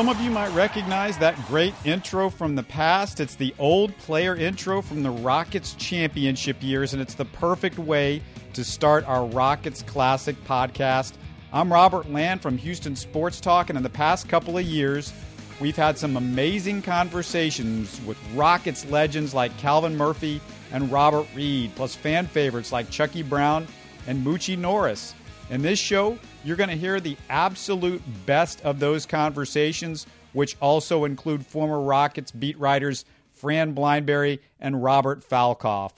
Some of you might recognize that great intro from the past. It's the old player intro from the Rockets championship years, and it's the perfect way to start our Rockets Classic podcast. I'm Robert Land from Houston Sports Talk, and in the past couple of years, we've had some amazing conversations with Rockets legends like Calvin Murphy and Robert Reid, plus fan favorites like Chucky Brown and Moochie Norris. In this show, you're going to hear the absolute best of those conversations, which also include former Rockets beat writers Fran Blinebury and Robert Falkoff.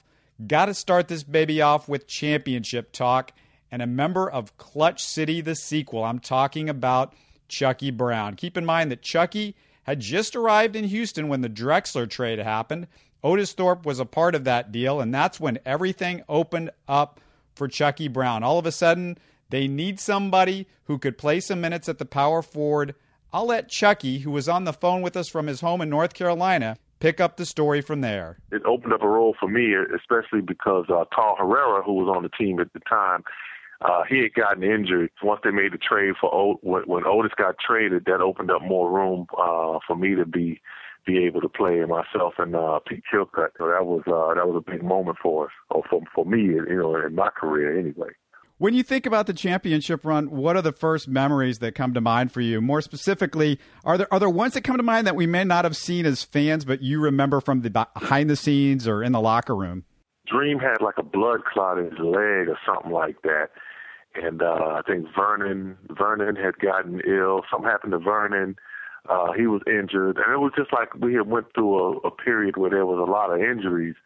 Got to start this baby off with championship talk and a member of Clutch City, the sequel. I'm talking about Chucky Brown. Keep in mind that Chucky had just arrived in Houston when the Drexler trade happened. Otis Thorpe was a part of that deal, and that's when everything opened up for Chucky Brown. All of a sudden, they need somebody who could play some minutes at the power forward. I'll let Chucky, who was on the phone with us from his home in North Carolina, pick up the story from there. It opened up a role for me, especially because uh, Herrera, who was on the team at the time, uh, he had gotten injured. Once they made the trade for o- when, Otis got traded, that opened up more room uh, for me to be be able to play and myself and uh, Pete Chilcutt. So that was uh, that was a big moment for us, or for for me, you know, in my career anyway. When you think about the championship run, what are the first memories that come to mind for you? More specifically, are there are there ones that come to mind that we may not have seen as fans, but you remember from the behind the scenes or in the locker room? Dream had like a blood clot in his leg or something like that, and uh, I think Vernon Vernon had gotten ill. Something happened to Vernon. Uh, he was injured, and it was just like we had went through a, a period where there was a lot of injuries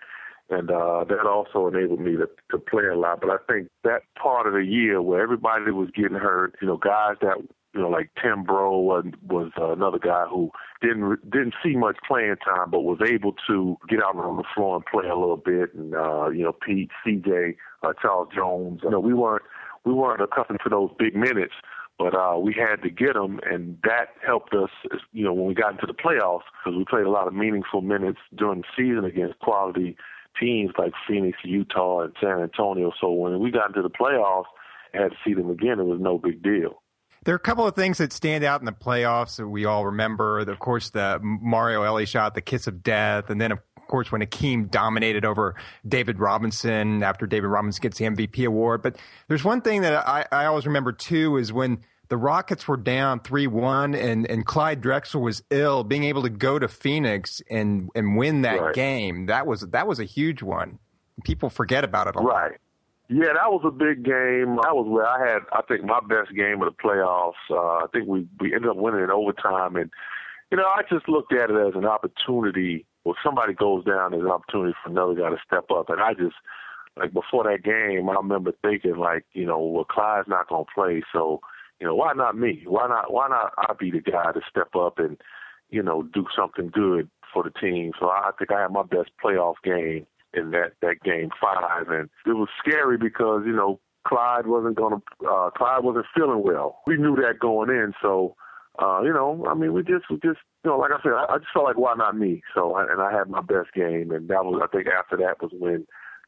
and uh, that also enabled me to to play a lot. But I think that part of the year where everybody was getting hurt, you know, guys that you know like Tim Breaux was was uh, another guy who didn't didn't see much playing time, but was able to get out on the floor and play a little bit. And uh, you know, Pete, CJ, uh, Charles Jones. You know, we weren't we weren't accustomed to those big minutes but uh, we had to get them, and that helped us, you know, when we got into the playoffs because we played a lot of meaningful minutes during the season against quality teams like Phoenix, Utah, and San Antonio. So when we got into the playoffs and had to see them again, it was no big deal. There are a couple of things that stand out in the playoffs that we all remember. Of course, the Mario Elie shot, the kiss of death, and then of course when Hakeem dominated over David Robinson after David Robinson gets the MVP award. But there's one thing that I, I always remember too is when the Rockets were down three one, and and Clyde Drexler was ill. Being able to go to Phoenix and and win that right. game that was that was a huge one. People forget about it a lot. Right. Yeah, that was a big game. That was where I had, I think, my best game of the playoffs. Uh, I think we we ended up winning in overtime, and you know, I just looked at it as an opportunity. Well, somebody goes down, there's an opportunity for another guy to step up, and I just like before that game, I remember thinking like, you know, well, Clyde's not gonna play, so you know, why not me? Why not why not I be the guy to step up and, you know, do something good for the team. So I think I had my best playoff game in that that game five and it was scary because, you know, Clyde wasn't gonna uh Clyde wasn't feeling well. We knew that going in, so uh, you know, I mean, we just, we just, you know, like I said, I, I just felt like why not me? So, and I had my best game, and that was, I think, after that was when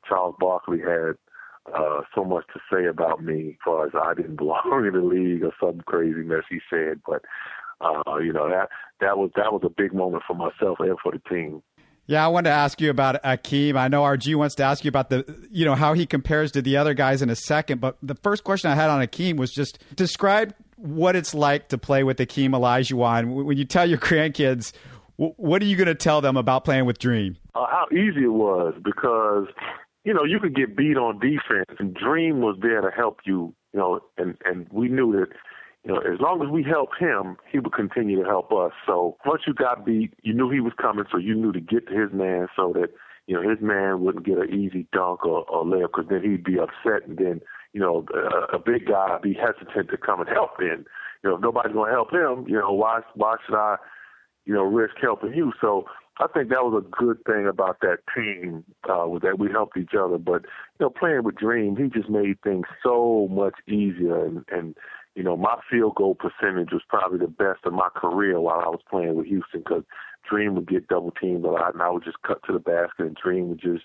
Charles Barkley had uh, so much to say about me as far as I didn't belong in the league or some crazy mess he said. But uh, you know that that was that was a big moment for myself and for the team. Yeah, I wanted to ask you about Hakeem. I know RG wants to ask you about the, you know, how he compares to the other guys in a second. But the first question I had on Hakeem was just describe what it's like to play with Hakeem Olajuwon. When you tell your grandkids, what are you going to tell them about playing with Dream? Uh, how easy it was because you know, you could get beat on defense, and Dream was there to help you. You know, and and we knew that. You know, as long as we help him, he would continue to help us. So once you got beat, you knew he was coming, so you knew to get to his man so that you know his man wouldn't get an easy dunk or, or layup because then he'd be upset, and then you know a, a big guy would be hesitant to come and help. Then you know if nobody's going to help him, you know why why should I you know risk helping you? So I think that was a good thing about that team, uh, was that we helped each other. But you know, playing with Dream, he just made things so much easier. And, and you know, my field goal percentage was probably the best of my career while I was playing with Houston because Dream would get double teamed a lot, and I would just cut to the basket, and Dream would just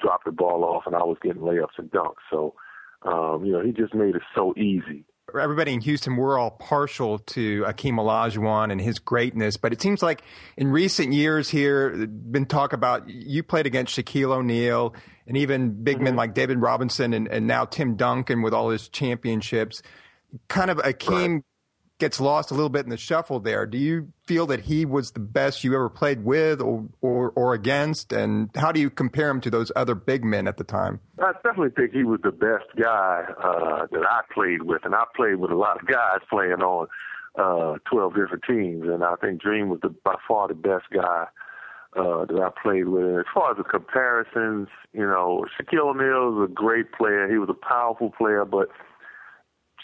drop the ball off, and I was getting layups and dunks. So, um, you know, he just made it so easy everybody in Houston, we're all partial to Akeem Olajuwon and his greatness, but it seems like in recent years here, been talk about you played against Shaquille O'Neal and even big mm-hmm. men like David Robinson and, and now Tim Duncan with all his championships. Kind of Akeem right gets lost a little bit in the shuffle there. Do you feel that he was the best you ever played with or, or, or against? And how do you compare him to those other big men at the time? I definitely think he was the best guy uh, that I played with. And I played with a lot of guys playing on uh, 12 different teams. And I think Dream was the, by far the best guy uh, that I played with. As far as the comparisons, you know, Shaquille O'Neal was a great player. He was a powerful player, but –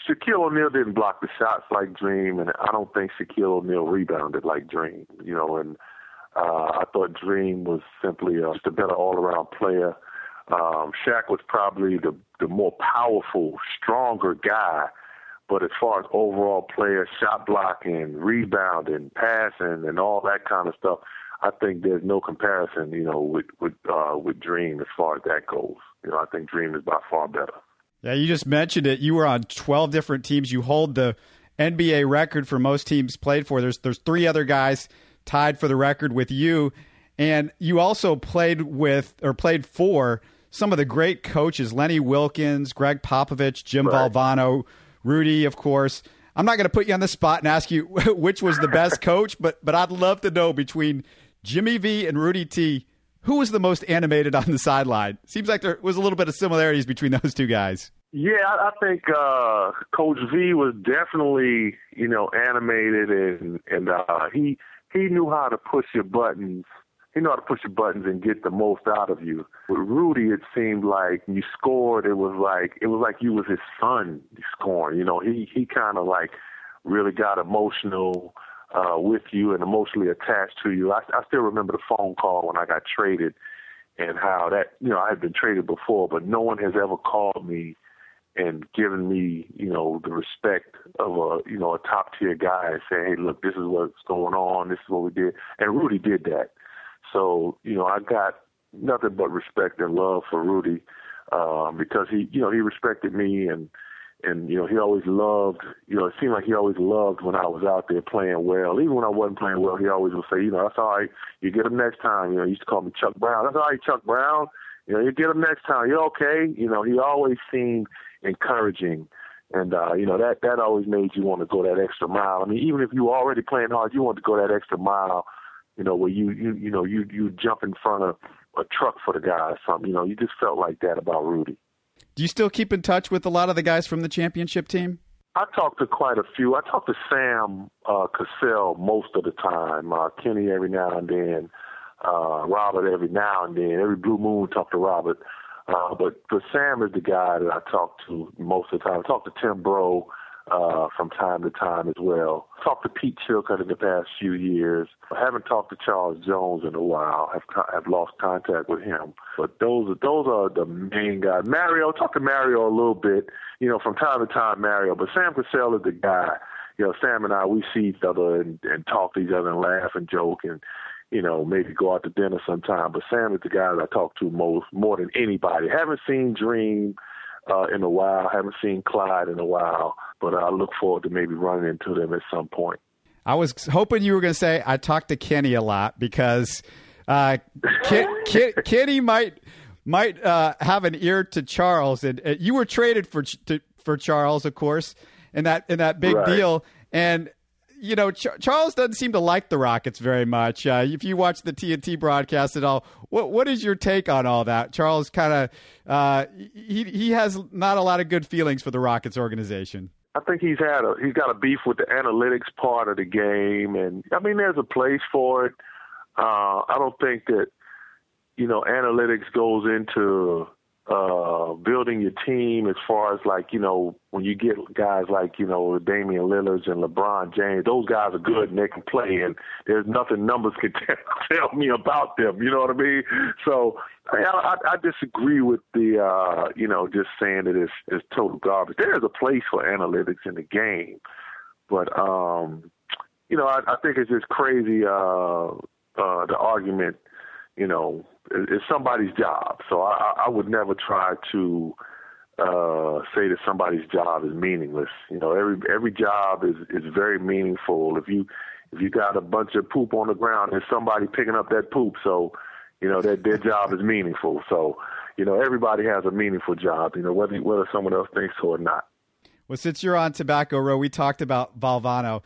Shaquille O'Neal didn't block the shots like Dream, and I don't think Shaquille O'Neal rebounded like Dream. You know, and uh, I thought Dream was simply uh, just a better all-around player. Um, Shaq was probably the the more powerful, stronger guy, but as far as overall player, shot blocking, rebounding, passing, and all that kind of stuff, I think there's no comparison. You know, with with uh, with Dream as far as that goes. You know, I think Dream is by far better. Yeah, you just mentioned it. You were on 12 different teams. You hold the NBA record for most teams played for. There's there's three other guys tied for the record with you, and you also played with or played for some of the great coaches: Lenny Wilkens, Gregg Popovich, Jim right. Valvano, Rudy, of course. I'm not going to put you on the spot and ask you which was the best coach, but but I'd love to know between Jimmy V and Rudy T who was the most animated on the sideline? Seems like there was a little bit of similarities between those two guys. Yeah, I think uh, Coach V was definitely, you know, animated and and uh, he he knew how to push your buttons. He knew how to push your buttons and get the most out of you. With Rudy, it seemed like you scored. It was like it was like you was his son scoring. You know, he he kind of like really got emotional uh, with you and emotionally attached to you. I, I still remember the phone call when I got traded and how that, you know, I had been traded before, but no one has ever called me and given me, you know, the respect of a, you know, a top tier guy and saying, hey, look, this is what's going on. This is what we did. And Rudy did that. So, you know, I got nothing but respect and love for Rudy um, because he, you know, he respected me and, and you know he always loved you know it seemed like he always loved when I was out there playing well. Even when I wasn't playing well, he always would say, you know, that's all right. You get him next time. You know, he used to call me Chuck Brown. That's all right, Chuck Brown. You know, you get him next time. You're okay. You know, he always seemed encouraging. And uh, you know that that always made you want to go that extra mile. I mean, even if you were already playing hard, you want to go that extra mile. You know, where you you you know you you jump in front of a truck for the guy or something. You know, you just felt like that about Rudy. Do you still keep in touch with a lot of the guys from the championship team? I talk to quite a few. I talk to Sam uh, Cassell most of the time. Uh, Kenny every now and then. Uh, Robert every now and then. Every blue moon talk to Robert. Uh, but but Sam is the guy that I talk to most of the time. I talk to Tim Breaux uh, from time to time as well. Talked to Pete Chilcutt in the past few years. I haven't talked to Charles Jones in a while. I've have lost contact with him. But those are those are the main guys. Mario, talk to Mario a little bit. You know, from time to time, Mario. But Sam Cassell is the guy. You know, Sam and I we see each other and, and talk to each other and laugh and joke and you know, maybe go out to dinner sometime. But Sam is the guy that I talk to most, more than anybody. Haven't seen Dream uh, in a while. Haven't seen Clyde in a while, but I look forward to maybe running into them at some point. I was hoping you were going to say I talked to Kenny a lot because uh, Ken, Ken, Kenny might might uh, have an ear to Charles, and uh, you were traded for to, for Charles, of course, in that in that big right. deal. And you know, Ch- Charles doesn't seem to like the Rockets very much. Uh, if you watch the TNT broadcast at all, what what is your take on all that? Charles kind of uh, he he has not a lot of good feelings for the Rockets organization. I think he's had a he's got a beef with the analytics part of the game, and I mean, there's a place for it. Uh, I don't think that you know analytics goes into uh, building your team as far as like, you know, when you get guys like, you know, Damian Lillard and LeBron James, those guys are good and they can play and there's nothing numbers can tell, tell me about them. You know what I mean? So I, I, I disagree with the, uh, you know, just saying that it's, it's total garbage. There is a place for analytics in the game, but, um, you know, I, I think it's just crazy, uh, uh, the argument, you know, it's somebody's job. So I, I would never try to uh, say that somebody's job is meaningless. You know, every every job is is very meaningful. If you if you got a bunch of poop on the ground, there's somebody picking up that poop. So, you know, that their job is meaningful. So, you know, everybody has a meaningful job. You know, whether whether someone else thinks so or not. Well, since you're on Tobacco Road, we talked about Valvano.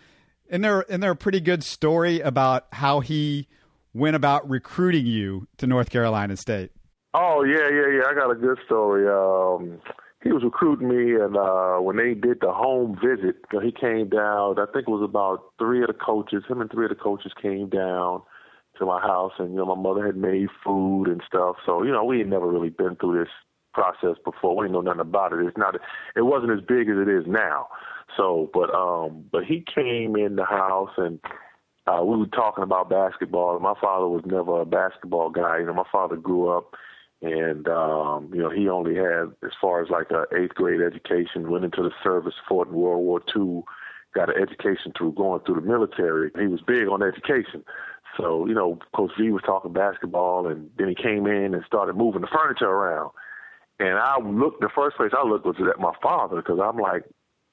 And there, and there a pretty good story about how he went about recruiting you to North Carolina State. Oh yeah, yeah, yeah. I got a good story. Um, he was recruiting me, and uh, when they did the home visit, he came down. I think it was about three of the coaches. Him and three of the coaches came down to my house, and you know, my mother had made food and stuff. So you know, we had never really been through this process before. We didn't know nothing about it. It's not. It wasn't as big as it is now. So, but um, but he came in the house and uh, we were talking about basketball. My father was never a basketball guy. You know, my father grew up and um, you know he only had as far as like a eighth grade education. Went into the service, fought in World War II, got an education through going through the military. He was big on education. So you know, Coach V was talking basketball, and then he came in and started moving the furniture around. And I looked, the first place I looked was at my father because I'm like,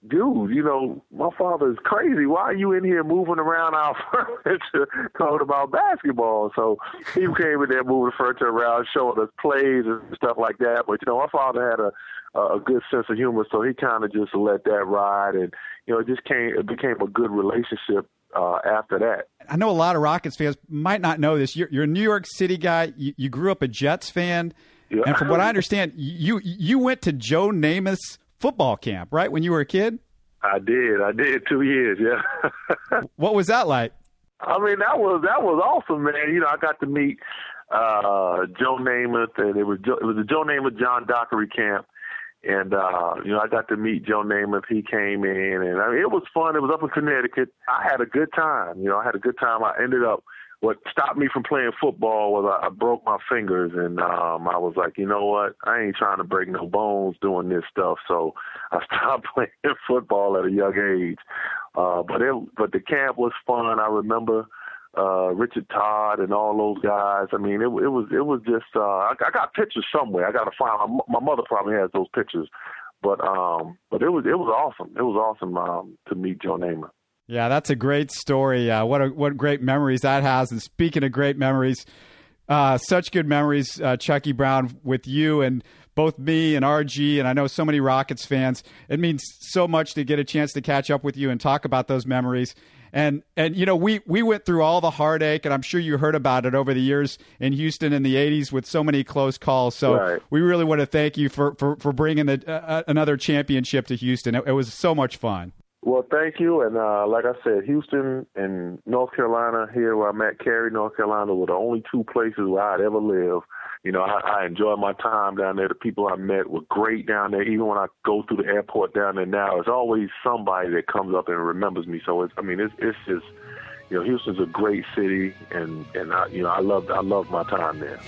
dude, you know, my father is crazy. Why are you in here moving around our furniture talking about basketball? So he came in there moving the furniture around, showing us plays and stuff like that. But, you know, my father had a a good sense of humor, so he kind of just let that ride. And, you know, it just came, it became a good relationship uh, after that. I know a lot of Rockets fans might not know this. You're, you're a New York City guy. You, you grew up a Jets fan. Yeah. And from what I understand, you you went to Joe Namath's football camp, right? When you were a kid? I did. I did two years. Yeah. what was that like? I mean, that was that was awesome, man. You know, I got to meet uh Joe Namath, and it was Joe, it was the Joe Namath John Dockery camp, and uh you know I got to meet Joe Namath. He came in, and I mean, it was fun. It was up in Connecticut. I had a good time. You know, I had a good time. I ended up what stopped me from playing football was I, I broke my fingers, and um, I was like, you know what, I ain't trying to break no bones doing this stuff. So I stopped playing football at a young age. Uh, but it, but the camp was fun. I remember uh, Richard Todd and all those guys. I mean, it, it was it was just. Uh, I, I got pictures somewhere. I got to find. My, my mother probably has those pictures. But um, but it was it was awesome. It was awesome um, to meet Joe Namath. Yeah, that's a great story. Uh, what a, what great memories that has. And speaking of great memories, uh, such good memories, uh, Chucky Brown, with you and both me and RG, and I know so many Rockets fans. It means so much to get a chance to catch up with you and talk about those memories. And and you know we we went through all the heartache, and I'm sure you heard about it over the years in Houston in the '80s with so many close calls. So right. we really want to thank you for for, for bringing the, uh, uh another championship to Houston. It, it was so much fun. Well, thank you. And uh, like I said, Houston and North Carolina, here where I'm at, Cary, North Carolina, were the only two places where I'd ever live. You know, I, I enjoyed my time down there. The people I met were great down there. Even when I go through the airport down there now, it's always somebody that comes up and remembers me. So it's, I mean, it's, it's just, you know, Houston's a great city, and and I, you know, I loved, I loved my time there.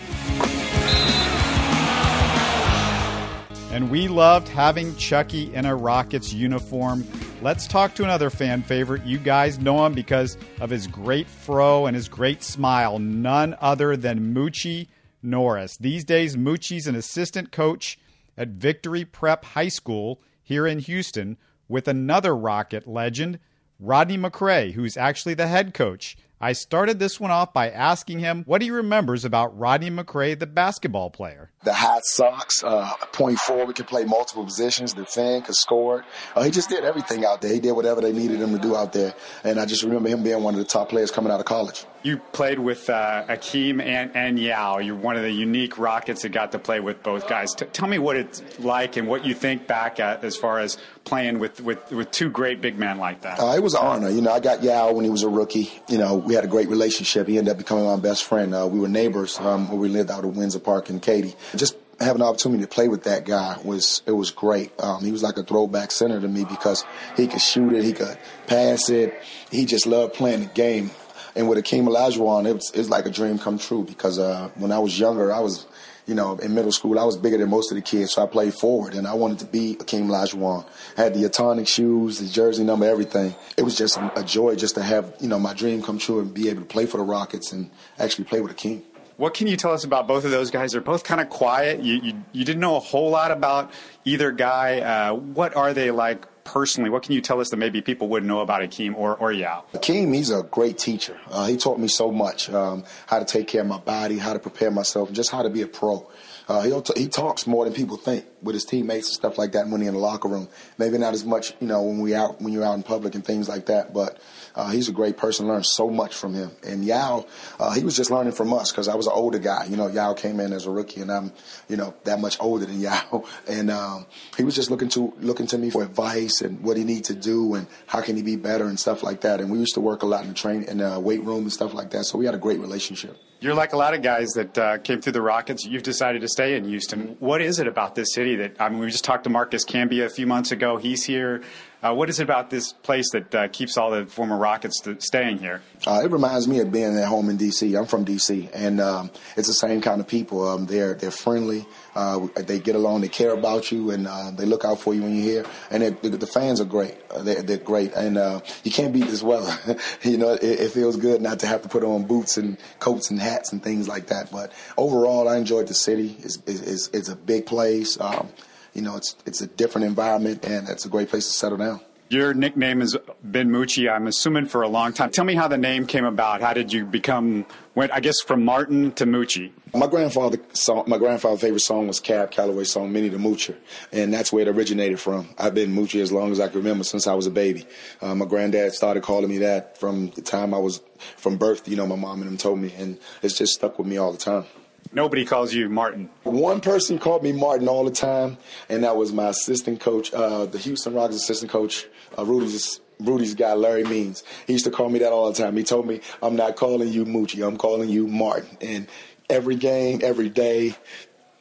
And we loved having Chucky in a Rockets uniform. Let's talk to another fan favorite. You guys know him because of his great fro and his great smile. None other than Moochie Norris. These days, Moochie's an assistant coach at Victory Prep High School here in Houston with another Rocket legend, Rodney McCray, who's actually the head coach I started this one off by asking him what he remembers about Rodney McCray, the basketball player. The hot socks, uh, point forward, could play multiple positions, defend, could score. Uh, he just did everything out there. He did whatever they needed him to do out there. And I just remember him being one of the top players coming out of college. You played with uh, Akeem and, and Yao. You're one of the unique Rockets that got to play with both guys. T- tell me what it's like and what you think back at as far as playing with, with, with two great big men like that. Uh, it was an honor. You know, I got Yao when he was a rookie. You know, we had a great relationship. He ended up becoming my best friend. Uh, we were neighbors um, where we lived out of Windsor Park in Katy. Just having the opportunity to play with that guy was it was great. Um, he was like a throwback center to me because he could shoot it, he could pass it. He just loved playing the game. And with Akeem Olajuwon, it was, it was like a dream come true because uh, when I was younger, I was, you know, in middle school, I was bigger than most of the kids, so I played forward, and I wanted to be Akeem Olajuwon. I had the Etonic shoes, the jersey number, everything. It was just a joy just to have, you know, my dream come true and be able to play for the Rockets and actually play with Akeem. What can you tell us about both of those guys? They're both kind of quiet. You, you, you didn't know a whole lot about either guy. Uh, what are they like personally, what can you tell us that maybe people wouldn't know about Akeem or, or Yao? Akeem, he's a great teacher. Uh, he taught me so much um, how to take care of my body, how to prepare myself, just how to be a pro. Uh, he t- he talks more than people think with his teammates and stuff like that when he's in the locker room. Maybe not as much, you know, when we out when you're out in public and things like that. But uh, he's a great person. Learned so much from him. And Yao, uh, he was just learning from us because I was an older guy. You know, Yao came in as a rookie, and I'm, you know, that much older than Yao. And um, he was just looking to looking to me for advice and what he needs to do and how can he be better and stuff like that. And we used to work a lot in the train in the weight room and stuff like that. So we had a great relationship. You're like a lot of guys that uh, came through the Rockets. You've decided to stay in Houston. What is it about this city that I mean? We just talked to Marcus Camby a few months ago. He's here. Uh, what is it about this place that uh, keeps all the former Rockets staying here? Uh, it reminds me of being at home in D.C. I'm from D.C. and um, it's the same kind of people. Um, they're they're friendly. Uh, they get along. They care about you, and uh, they look out for you when you're here. And the, the fans are great. Uh, they're, they're great, and you can't beat this weather. you know, it, it, feels good not to have to put on boots and coats and hats and things like that. But overall, I enjoyed the city. It's, it's, it's a big place. Um, you know, it's it's a different environment, and it's a great place to settle down. Your nickname has been Moochie, I'm assuming, for a long time. Tell me how the name came about. How did you become, went, I guess, from Martin to Moochie? My grandfather song, my grandfather's favorite song was Cab Calloway's song "Minnie the Moocher," and that's where it originated from. I've been Moochie as long as I can remember since I was a baby. Uh, my granddad started calling me that from the time I was from birth. You know, my mom and him told me, and it's just stuck with me all the time. Nobody calls you Martin. One person called me Martin all the time, and that was my assistant coach, uh, the Houston Rockets assistant coach, uh, Rudy's Rudy's guy, Larry Means. He used to call me that all the time. He told me, I'm not calling you Moochie, I'm calling you Martin. And every game, every day,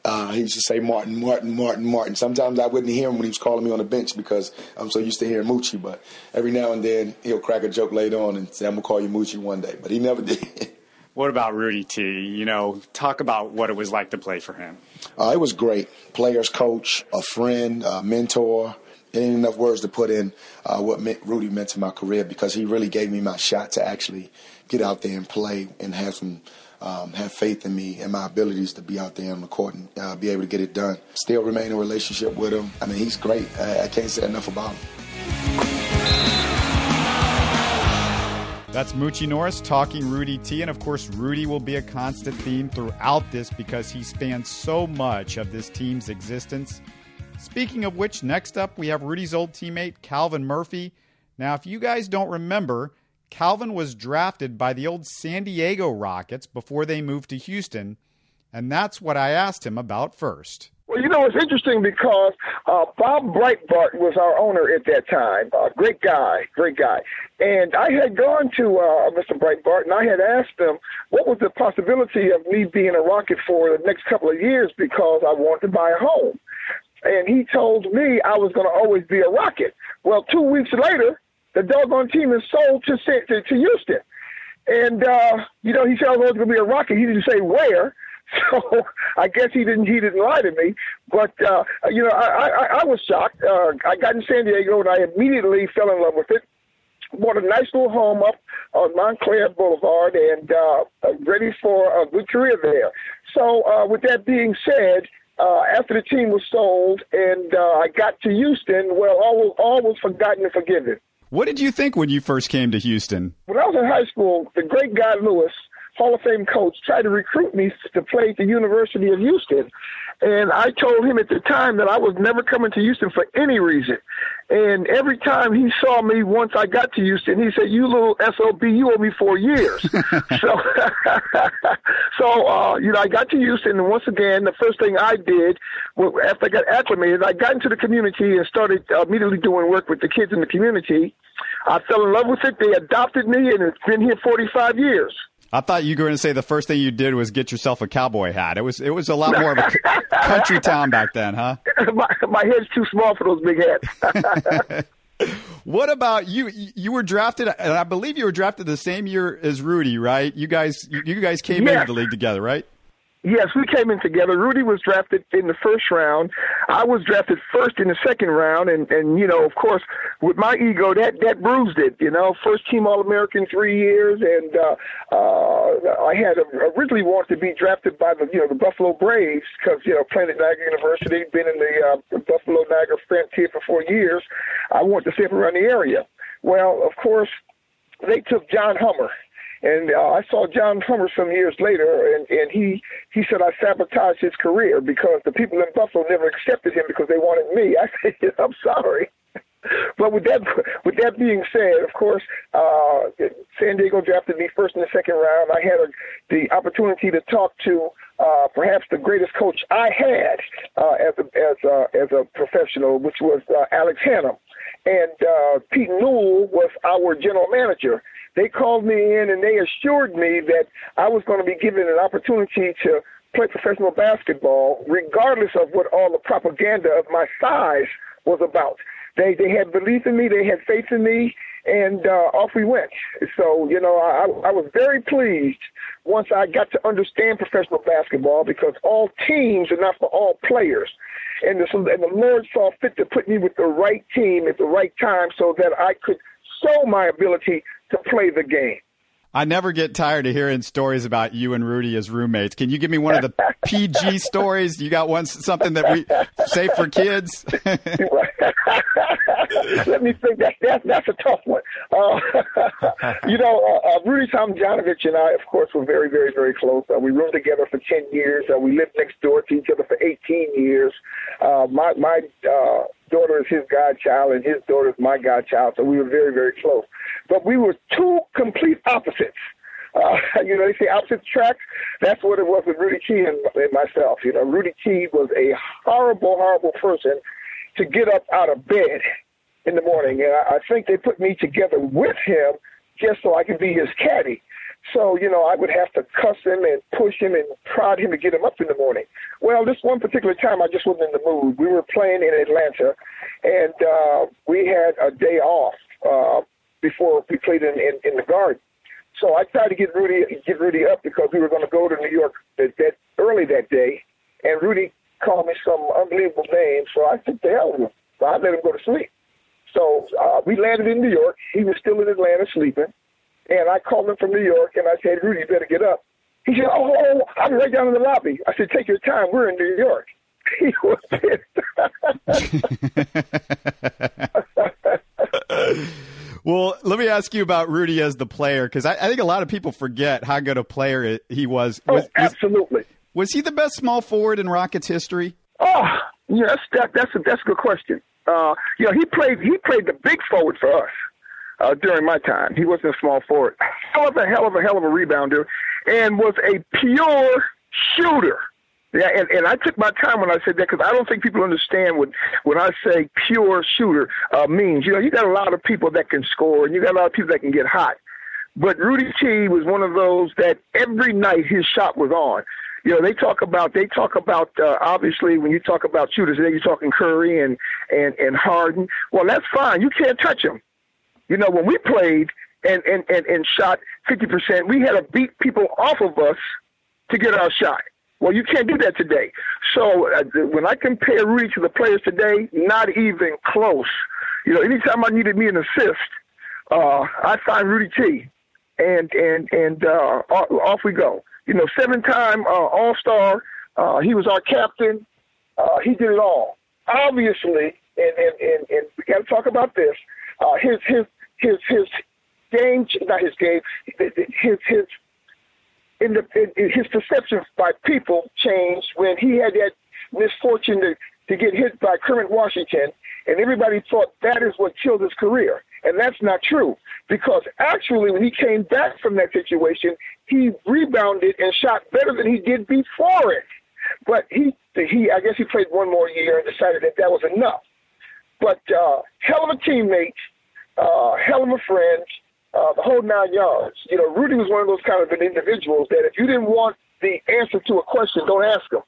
uh, he used to say Martin, Martin, Martin, Martin. Sometimes I wouldn't hear him when he was calling me on the bench because I'm so used to hearing Moochie. But every now and then he'll crack a joke later on and say, I'm to call you Moochie one day. But he never did. What about Rudy T? You know, talk about what it was like to play for him. Uh, it was great. Players, coach, a friend, a mentor. ain't enough words to put in uh, what Rudy meant to my career because he really gave me my shot to actually get out there and play and have some um, have faith in me and my abilities to be out there on the court and uh, be able to get it done. Still remain in a relationship with him. I mean, he's great. I, I can't say enough about him. That's Moochie Norris talking Rudy T. And of course, Rudy will be a constant theme throughout this because he spans so much of this team's existence. Speaking of which, next up we have Rudy's old teammate, Calvin Murphy. Now, if you guys don't remember, Calvin was drafted by the old San Diego Rockets before they moved to Houston. And that's what I asked him about first. Well, you know, it's interesting because uh, Bob Breitbard was our owner at that time. Uh, great guy, great guy. And I had gone to uh, Mr. Breitbard and I had asked him what was the possibility of me being a Rocket for the next couple of years because I wanted to buy a home. And he told me I was going to always be a Rocket. Well, two weeks later, the doggone team is sold to to, to Houston. And, uh, you know, he said I was going to be a Rocket. He didn't say where. So I guess he didn't he didn't lie to me. But uh, you know, I, I, I was shocked. Uh, I got in San Diego and I immediately fell in love with it. Bought a nice little home up on Montclair Boulevard and uh, ready for a good career there. So uh, with that being said, uh, after the team was sold and uh, I got to Houston, well, all was, all was forgotten and forgiven. What did you think when you first came to Houston? When I was in high school, the great guy Lewis Hall of Fame coach tried to recruit me to play at the University of Houston. And I told him at the time that I was never coming to Houston for any reason. And every time he saw me once I got to Houston, he said, "You little sob, you owe me four years." so, so uh, you know, I got to Houston, and once again, the first thing I did after I got acclimated, I got into the community and started immediately doing work with the kids in the community. I fell in love with it. They adopted me, and it's been here 45 years. I thought you were going to say the first thing you did was get yourself a cowboy hat. It was it was a lot more of a country town back then, huh? My, my head's too small for those big hats. what about you? You were drafted, and I believe you were drafted the same year as Rudy, right? You guys, you guys came yes. into the league together, right? Yes, we came in together. Rudy was drafted in the first round. I was drafted first in the second round, and and you know, of course, with my ego, that that bruised it. You know, first team All American three years, and uh, uh, I had originally wanted to be drafted by the you know the Buffalo Braves because you know playing at Niagara University, been in the uh, Buffalo Niagara frontier for four years. I wanted to stay around the area. Well, of course, they took John Hummer and uh, I saw John Hummer some years later, and, and he he said I sabotaged his career because the people in Buffalo never accepted him because they wanted me. I said I'm sorry. But with that, with that being said, of course, uh, San Diego drafted me first in the second round. I had a, the opportunity to talk to uh, perhaps the greatest coach I had uh, as a as a, as a professional, which was uh, Alex Hannum, and uh, Pete Newell was our general manager. They called me in and they assured me that I was going to be given an opportunity to play professional basketball, regardless of what all the propaganda of my size was about. They they had belief in me, they had faith in me, and uh, off we went. So you know, I, I was very pleased once I got to understand professional basketball because all teams are not for all players. And the, and the Lord saw fit to put me with the right team at the right time so that I could show my ability to play the game. I never get tired of hearing stories about you and Rudy as roommates. Can you give me one of the PG stories? You got one something that we say for kids? Let me think. That, that that's a tough one. Uh, you know, uh, uh, Rudy Tomjanovich and I, of course, were very, very, very close. Uh, we roomed together for ten years. Uh, we lived next door to each other for eighteen years. Uh, my my uh, daughter is his godchild, and his daughter is my godchild. So we were very, very close. But we were two complete opposites. Uh, you know, they say opposite tracks. That's what it was with Rudy T and, and myself. You know, Rudy T was a horrible, horrible person to get up out of bed in the morning. And I, I think they put me together with him just so I could be his caddy. So, you know, I would have to cuss him and push him and prod him to get him up in the morning. Well, this one particular time, I just wasn't in the mood. We were playing in Atlanta, and uh, we had a day off uh, before we played in, in, in the garden. So I tried to get Rudy get Rudy up because we were going to go to New York that, that early that day, and Rudy called me some unbelievable name. So I took the hell with him. So I let him go to sleep. So uh, we landed in New York. He was still in Atlanta sleeping. And I called him from New York and I said, Rudy, you better get up. He said, oh, oh, I'm right down in the lobby. I said, take your time. We're in New York. He was pissed. well, let me ask you about Rudy as the player because I, I, think a lot of people forget how good a player he was. Oh, was absolutely. Was, was, he the best small forward in Rockets history? Oh, yes, that, that's a that's a good question. Uh, you know, he played he played the big forward for us uh, during my time. He wasn't a small forward. Hell of a hell of a hell of a rebounder, and was a pure shooter. Yeah, and, and I took my time when I said that because I don't think people understand what when I say pure shooter uh, means. You know, you got a lot of people that can score, and you got a lot of people that can get hot. But Rudy T was one of those that every night his shot was on. You know, they talk about they talk about uh, obviously when you talk about shooters, then you're talking Curry and and and Harden. Well, that's fine. You can't touch them. You know, when we played and and and, and shot 50%, we had to beat people off of us to get our shot. Well, you can't do that today. So uh, when I compare Rudy to the players today, not even close. You know, anytime I needed me an assist, uh, I find Rudy T, and and and uh, off we go. You know, seven-time uh, All Star. Uh, he was our captain. Uh, he did it all. Obviously, and and and, and we got to talk about this. Uh, his his his his game, not his game, his his in the in his perception by people changed when he had that misfortune to to get hit by Kermit Washington, and everybody thought that is what killed his career, and that's not true because actually when he came back from that situation, he rebounded and shot better than he did before it. But he he I guess he played one more year and decided that that was enough. But uh, hell of a teammate, hell of a friend, uh, the whole nine yards. You know, Rudy was one of those kind of individuals that if you didn't want the answer to a question, don't ask him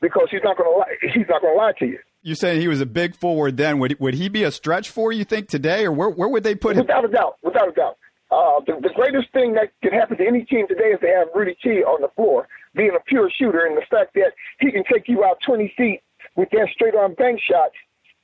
because he's not going to lie. He's not going to lie to you. You saying he was a big forward then? Would would he be a stretch for you think today, or where where would they put him? Without a doubt, without a doubt. Uh, the, the greatest thing that can happen to any team today is to have Rudy T on the floor, being a pure shooter, and the fact that he can take you out 20 feet with that straight arm bank shot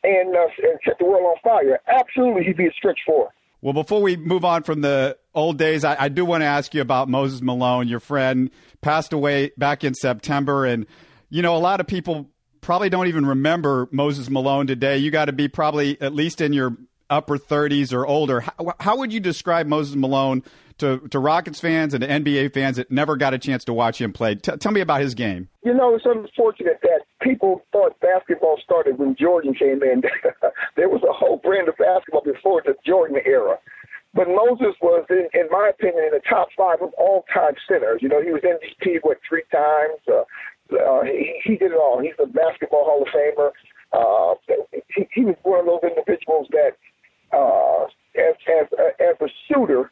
and, uh, and set the world on fire. Absolutely, he'd be a stretch four. Well, before we move on from the old days, I, I do want to ask you about Moses Malone. Your friend passed away back in September, and you know a lot of people probably don't even remember Moses Malone today. You got to be probably at least in your upper 30s or older. How, how would you describe Moses Malone to, to Rockets fans and to NBA fans that never got a chance to watch him play? T- tell me about his game. You know, it's unfortunate that people thought basketball started when Jordan came in. there was a whole brand of basketball before the Jordan era. But Moses was, in, in my opinion, in the top five of all time centers. You know, he was MVP, what, three times? Uh, uh, he, he did it all. He's a basketball Hall of Famer. Uh, he, he was one of those individuals that uh, as as uh, as a shooter,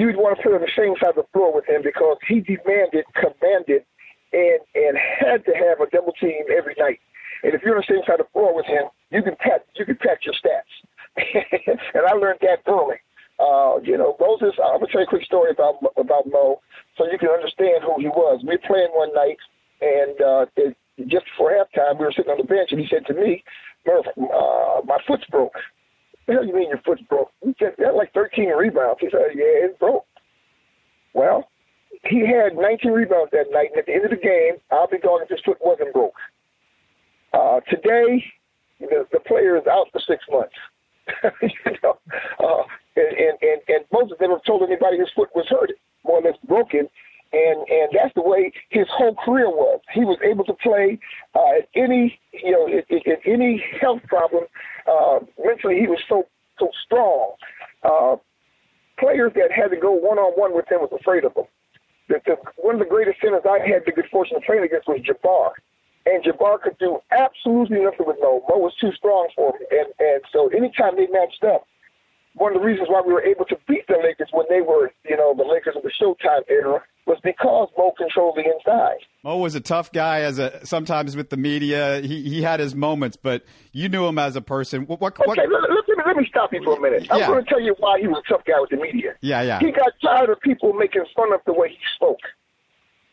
you'd want to play on the same side of the floor with him because he demanded, commanded, and and had to have a double team every night. And if you're on the same side of the floor with him, you can pat you can pat your stats. and I learned that early. Uh, you know, Moses. I'm gonna tell you a quick story about about Mo, so you can understand who he was. We were playing one night, and uh, it, just before halftime, we were sitting on the bench, and he said to me, "Murph, uh, my foot's broke." The hell you mean your foot's broke? You had like 13 rebounds. He said, yeah, it's broke. Well, he had 19 rebounds that night, and at the end of the game, I'll be darned if his foot wasn't broke. Uh, today, the, the player is out for six months. you know, uh, and, and, and, and most of them have told anybody his foot was hurt, more or less broken, and and that's the way his whole career was. He was able to play uh, any you know any health problem. Uh, mentally, he was so so strong. Uh, players that had to go one on one with him was afraid of him. The, the, one of the greatest centers I had the good fortune of playing against was Jabbar. And Jabbar could do absolutely nothing with Mo. Mo was too strong for him. And, and so anytime they matched up, one of the reasons why we were able to beat the Lakers when they were, you know, the Lakers of the Showtime era was because Mo controlled the inside. Mo was a tough guy as a sometimes with the media. He he had his moments, but you knew him as a person. What, what, okay, let, let, me, let me stop you for a minute. I'm yeah. going to tell you why he was a tough guy with the media. Yeah, yeah. He got tired of people making fun of the way he spoke.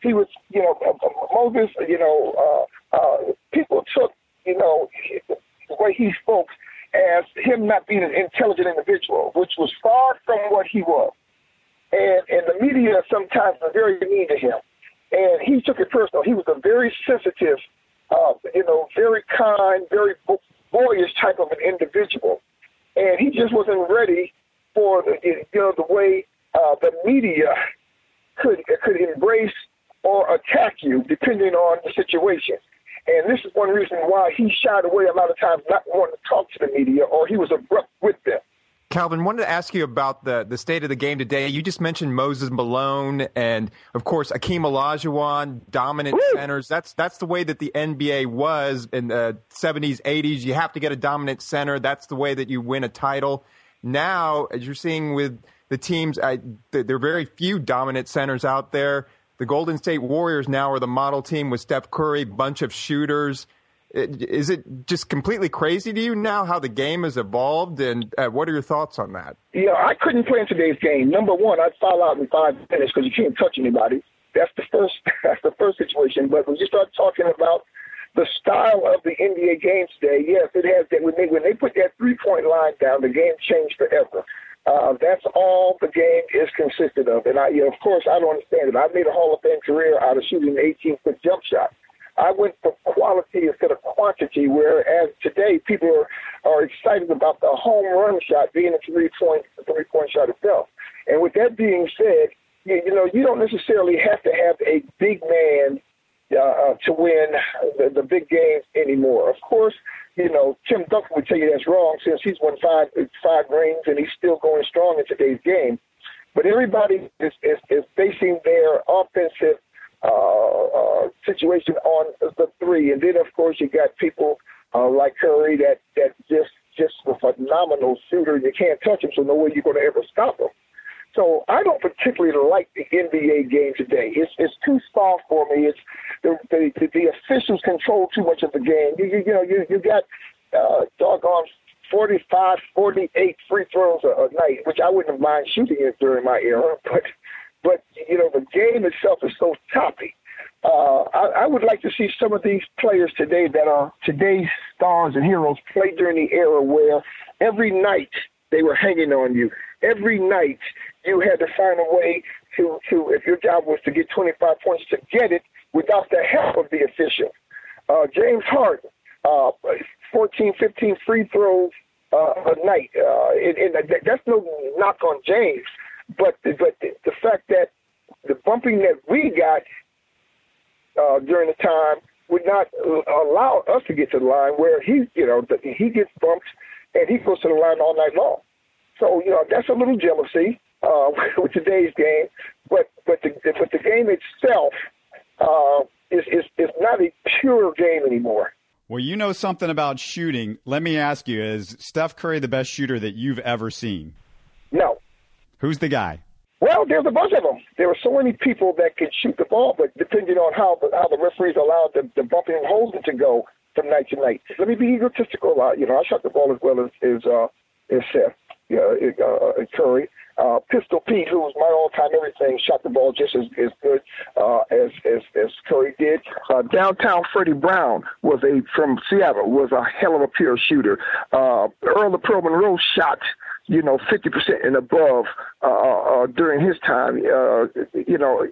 He was, you know, uh, uh, Moses, you know, uh, uh, people took, you know, the way he spoke as him not being an intelligent individual, which was far from what he was and and the media sometimes are very mean to him, and he took it personal. He was a very sensitive, uh, you know, very kind, very boyish type of an individual, and he just wasn't ready for the you know the way uh, the media could could embrace or attack you depending on the situation. And this is one reason why he shied away a lot of times, not wanting to talk to the media, or he was abrupt with them. Calvin, wanted to ask you about the, the state of the game today. You just mentioned Moses Malone and, of course, Akeem Olajuwon, dominant Woo! centers. That's that's the way that the NBA was in the 70s, 80s. You have to get a dominant center. That's the way that you win a title. Now, as you're seeing with the teams, I, there are very few dominant centers out there. The Golden State Warriors now are the model team with Steph Curry, bunch of shooters. Is it just completely crazy to you now how the game has evolved? And uh, what are your thoughts on that? Yeah, I couldn't play in today's game. Number one, I'd foul out in five minutes because you can't touch anybody. That's the first. That's the first situation. But when you start talking about the style of the NBA game today, yes, it has that. When they when they put that three point line down, the game changed forever. Uh, that's all the game is consisted of. And I, you know, of course, I don't understand it. I made a Hall of Fame career out of shooting an 18 foot jump shot. I went for quality instead of quantity, whereas today people are, are excited about the home run shot being a three point three point shot itself. And with that being said, you, you know, you don't necessarily have to have a big man uh, uh, to win the, the big games anymore. Of course, you know, Tim Duncan would tell you that's wrong since he's won five five rings and he's still going strong in today's game. But everybody is, is, is basing their offensive uh, uh, situation on the three, and then of course you got people uh, like Curry that that just just a phenomenal shooter. You can't touch him, so no way you're going to ever stop him. So I don't particularly like the NBA game today. It's it's too small for me. It's the the, the officials control too much of the game. You you, you know you you got uh, doggone 45, 48 free throws a, a night, which I wouldn't mind shooting it during my era, but but you know the game itself is so choppy. Uh, I, I would like to see some of these players today that are today's stars and heroes play during the era where every night they were hanging on you. Every night you had to find a way to, to if your job was to get 25 points, to get it without the help of the official. Uh, James Harden, uh, 14, 15 free throws uh, a night. Uh, and, and that's no knock on James, but but the, the fact that the bumping that we got uh, during the time would not allow us to get to the line where he, you know, he gets bumped and he goes to the line all night long. So you know that's a little jealousy uh, with today's game, but but the but the game itself uh, is is is not a pure game anymore. Well, you know something about shooting. Let me ask you: Is Steph Curry the best shooter that you've ever seen? No. Who's the guy? Well, there's a bunch of them. There are so many people that can shoot the ball, but depending on how the, how the referees allow the, the bumping and holding to go from night to night. Let me be egotistical. Uh, you know, I shot the ball as well as as, uh, as Seth uh, uh, Curry. Uh, Pistol Pete, who was my all-time everything, shot the ball just as, as good uh, as, as as Curry did. Uh, downtown Freddie Brown was a from Seattle was a hell of a pure shooter. Uh, Earl of Pearl Monroe shot you know, 50% and above uh, uh, uh, during his time. Uh, you know,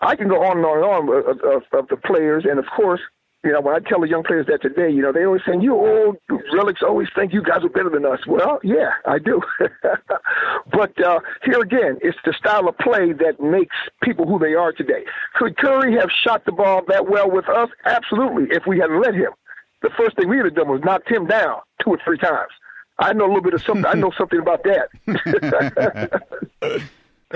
I can go on and on and on of, of, of the players, and of course, you know, when I tell the young players that today, you know, they always saying, you old relics always think you guys are better than us. Well, yeah, I do. but uh, here again, it's the style of play that makes people who they are today. Could Curry have shot the ball that well with us? Absolutely, if we hadn't let him. The first thing we would have done was knocked him down two or three times. I know a little bit of something. I know something about that.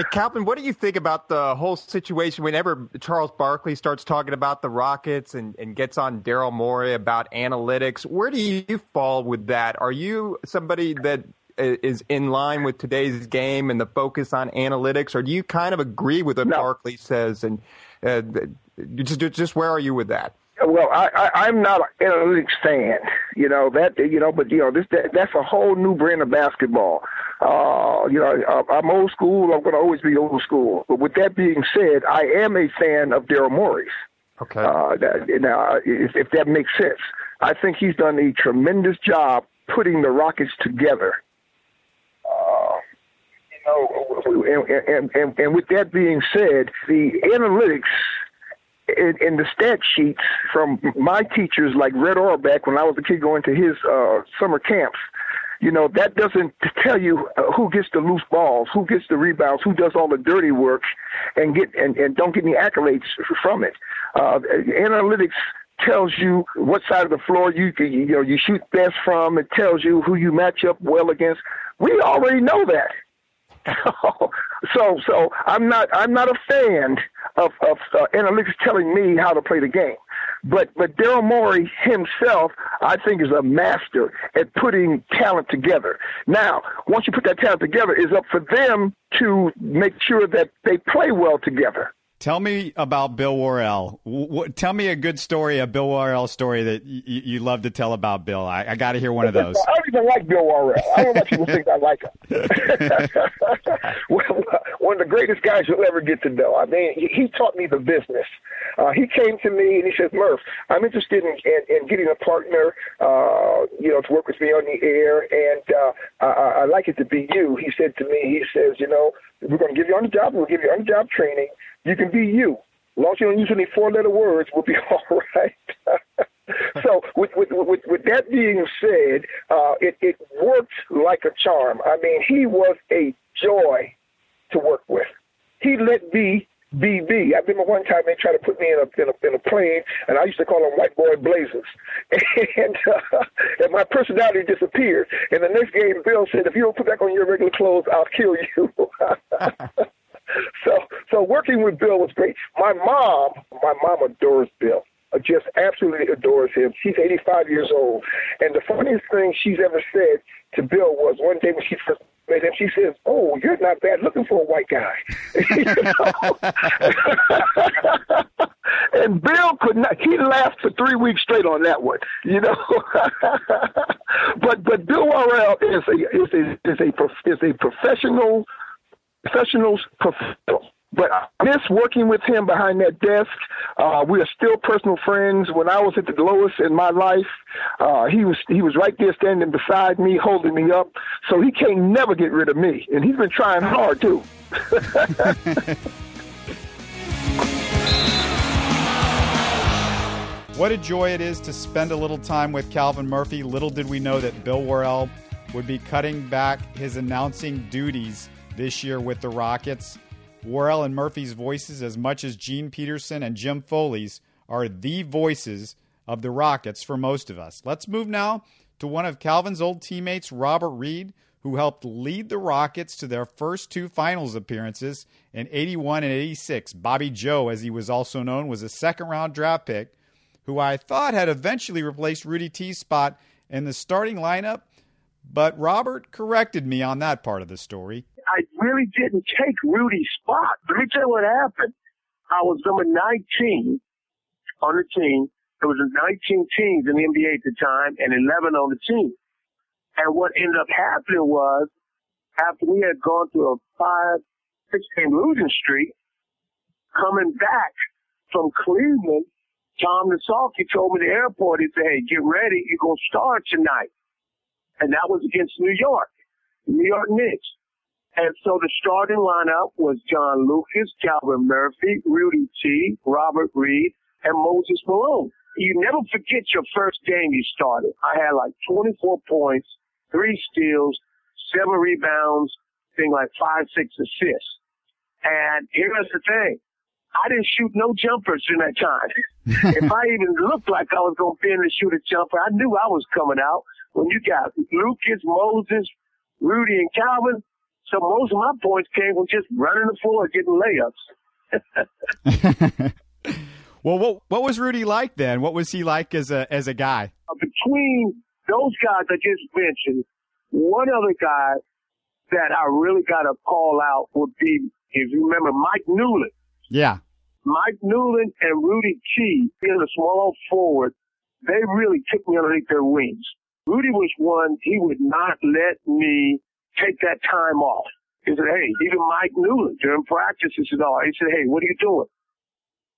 Hey, Calvin, what do you think about the whole situation whenever Charles Barkley starts talking about the Rockets and, and gets on Daryl Morey about analytics? Where do you fall with that? Are you somebody that is in line with today's game and the focus on analytics, or do you kind of agree with what no. Barkley says? And uh, just, just where are you with that? Well, I, I I'm not an analytics fan, you know that you know, but you know this that, that's a whole new brand of basketball. Uh, you know, I, I'm old school. I'm going to always be old school. But with that being said, I am a fan of Daryl Morey's. Okay. Uh, that, now, if, if that makes sense, I think he's done a tremendous job putting the Rockets together. Uh, you know, and, and, and, and with that being said, the analytics in, in the stat sheets from my teachers, like Red Auerbach, when I was a kid going to his uh, summer camps, you know, that doesn't tell you uh, who gets the loose balls, who gets the rebounds, who does all the dirty work, and get and, and don't get any accolades from it. Uh, analytics tells you what side of the floor you you know you shoot best from. It tells you who you match up well against. We already know that. so so I'm not I'm not a fan of of uh, analytics telling me how to play the game. But but Daryl Morey himself, I think, is a master at putting talent together. Now, once you put that talent together, it's up for them to make sure that they play well together. Tell me about Bill Worrell. W- tell me a good story, a Bill Worrell story that y- you love to tell about Bill. I, I got to hear one of those. I don't even like Bill Worrell. I don't know people think I like him. well, one of the greatest guys you'll ever get to know. I mean, he, he taught me the business. Uh, he came to me and he said, Murph, I'm interested in, in, in getting a partner, uh, you know, to work with me on the air, and uh, I, I like it to be you. He said to me, he says, you know, we're going to give you on the job, we'll give you on the job training you can be you. As long as you don't use any four letter words, we'll be all right. so with, with, with, with that being said, uh, it, it worked like a charm. I mean, he was a joy to work with. He let me be me. I remember one time they tried to put me in a in a, in a plane, and I used to call them white boy blazers, and uh, and my personality disappeared. And the next game, Bill said, "If you don't put back on your regular clothes, I'll kill you." so so working with Bill was great. My mom, my mom adores Bill. Uh, just absolutely adores him. She's 85 years old, and the funniest thing she's ever said to Bill was one day when she first met him, she says, "Oh, you're not bad looking for a white guy." and Bill could not. He laughed for three weeks straight on that one, you know. but but Bill Worrell is a is a is a is a professional professional's professional. But I miss working with him behind that desk. Uh, we are still personal friends. When I was at the lowest in my life, uh, he was he was right there standing beside me, holding me up. So he can't never get rid of me, and he's been trying hard too. What a joy it is to spend a little time with Calvin Murphy. Little did we know that Bill Worrell would be cutting back his announcing duties this year with the Rockets. Worrell and Murphy's voices, as much as Gene Peterson and Jim Foley's, are the voices of the Rockets for most of us. Let's move now to one of Calvin's old teammates, Robert Reid, who helped lead the Rockets to their first two finals appearances in 81 and 86. Bobby Joe, as he was also known, was a second round draft pick who I thought had eventually replaced Rudy T's spot in the starting lineup, but Robert corrected me on that part of the story. I really didn't take Rudy's spot. Let me tell you what happened. I was number 19 on the team. There was 19 teams in the NBA at the time and 11 on the team. And what ended up happening was after we had gone through a five, six game losing streak, coming back from Cleveland, Tom Nissalke told me at the airport, he said, hey, get ready. You're going to start tonight. And that was against New York, New York Knicks. And so the starting lineup was John Lucas, Calvin Murphy, Rudy T, Robert Reid, and Moses Malone. You never forget your first game you started. I had like 24 points, three steals, seven rebounds, thing like five, six assists. And here's the thing. I didn't shoot no jumpers in that time. if I even looked like I was going to be in to shoot a jumper, I knew I was coming out. When you got Lucas, Moses, Rudy, and Calvin, so most of my points came from just running the floor, getting layups. well, what what was Rudy like then? What was he like as a as a guy? Uh, between those guys I just mentioned, one other guy that I really got to call out would be, if you remember, Mike Newlin. Yeah. Mike Newlin and Rudy T, being a small forward, they really took me underneath their wings. Rudy was one, he would not let me take that time off. He said, hey, even Mike Newlin during practices and all, he said, hey, what are you doing?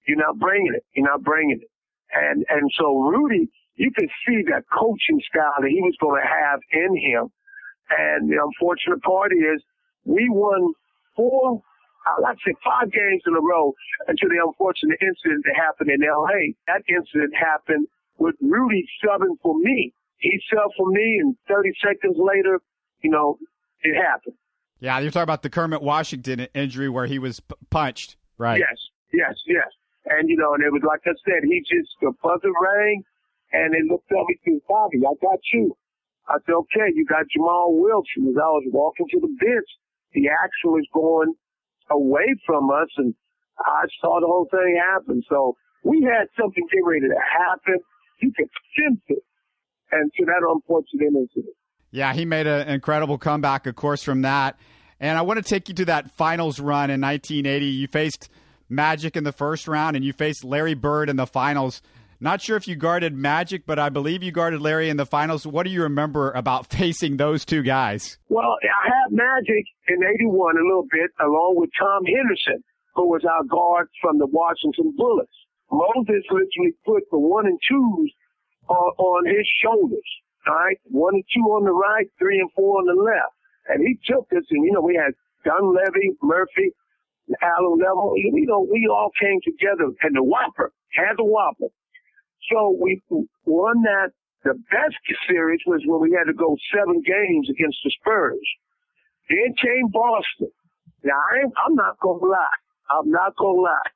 You're not bringing it. You're not bringing it. And, and so Rudy, you could see that coaching style that he was going to have in him. And the unfortunate part is we won four I like to say five games in a row until the unfortunate incident that happened in LA. That incident happened with Rudy subbing for me. He fell for me, and 30 seconds later, you know, it happened. Yeah, you're talking about the Kermit Washington injury where he was p- punched, right? Yes, yes, yes. And, you know, and it was like I said, he just, the buzzer rang, and they looked at me said, Bobby, I got you. I said, okay, you got Jamal Wilson. As I was walking to the bench, the axle was going away from us, and I saw the whole thing happen. So we had something getting ready to happen. You could sense it. And to that unfortunate incident. Yeah, he made an incredible comeback, of course, from that. And I want to take you to that finals run in 1980. You faced Magic in the first round, and you faced Larry Bird in the finals. Not sure if you guarded Magic, but I believe you guarded Larry in the finals. What do you remember about facing those two guys? Well, I had Magic in 81 a little bit, along with Tom Henderson, who was our guard from the Washington Bullets. Moses literally put the one and twos on, on his shoulders. All right, one and two on the right, three and four on the left, and he took us. And you know, we had Dunleavy, Murphy, Allen Leavell. You know, we all came together, and the Whopper had the Whopper. So we won that. The best series was when we had to go seven games against the Spurs. Then came Boston. Now I I'm not gonna lie. I'm not gonna lie.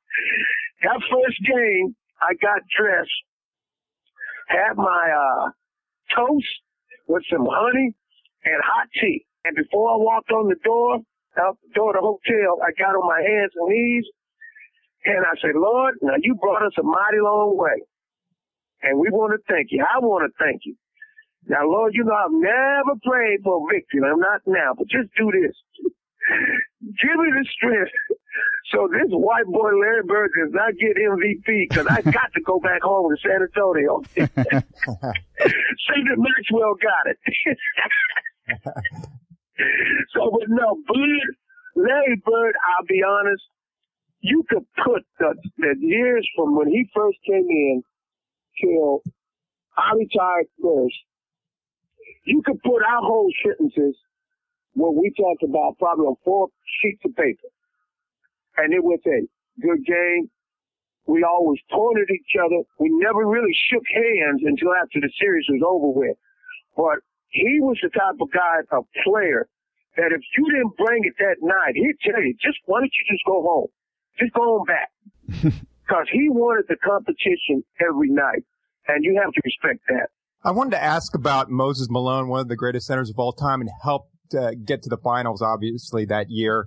That first game, I got dressed, had my uh, toast with some honey and hot tea. And before I walked on the door, out the door of the hotel, I got on my hands and knees and I said, Lord, now you brought us a mighty long way. And we want to thank you. I want to thank you. Now, Lord, you know I've never prayed for victory. I'm not now, but just do this. Give me the strength so this white boy Larry Bird does not get MVP because I got to go back home to San Antonio. Cedric Maxwell got it. so, but no, Bird, Larry Bird, I'll be honest, you could put the, the years from when he first came in till I retired first. You could put our whole sentences, what we talked about, probably on four sheets of paper. And it was a good game. We always pointed at each other. We never really shook hands until after the series was over with. But he was the type of guy, a player, that if you didn't bring it that night, he'd tell you, just why don't you just go home? Just go on back. Because he wanted the competition every night. And you have to respect that. I wanted to ask about Moses Malone, one of the greatest centers of all time, and helped uh, get to the finals, obviously, that year.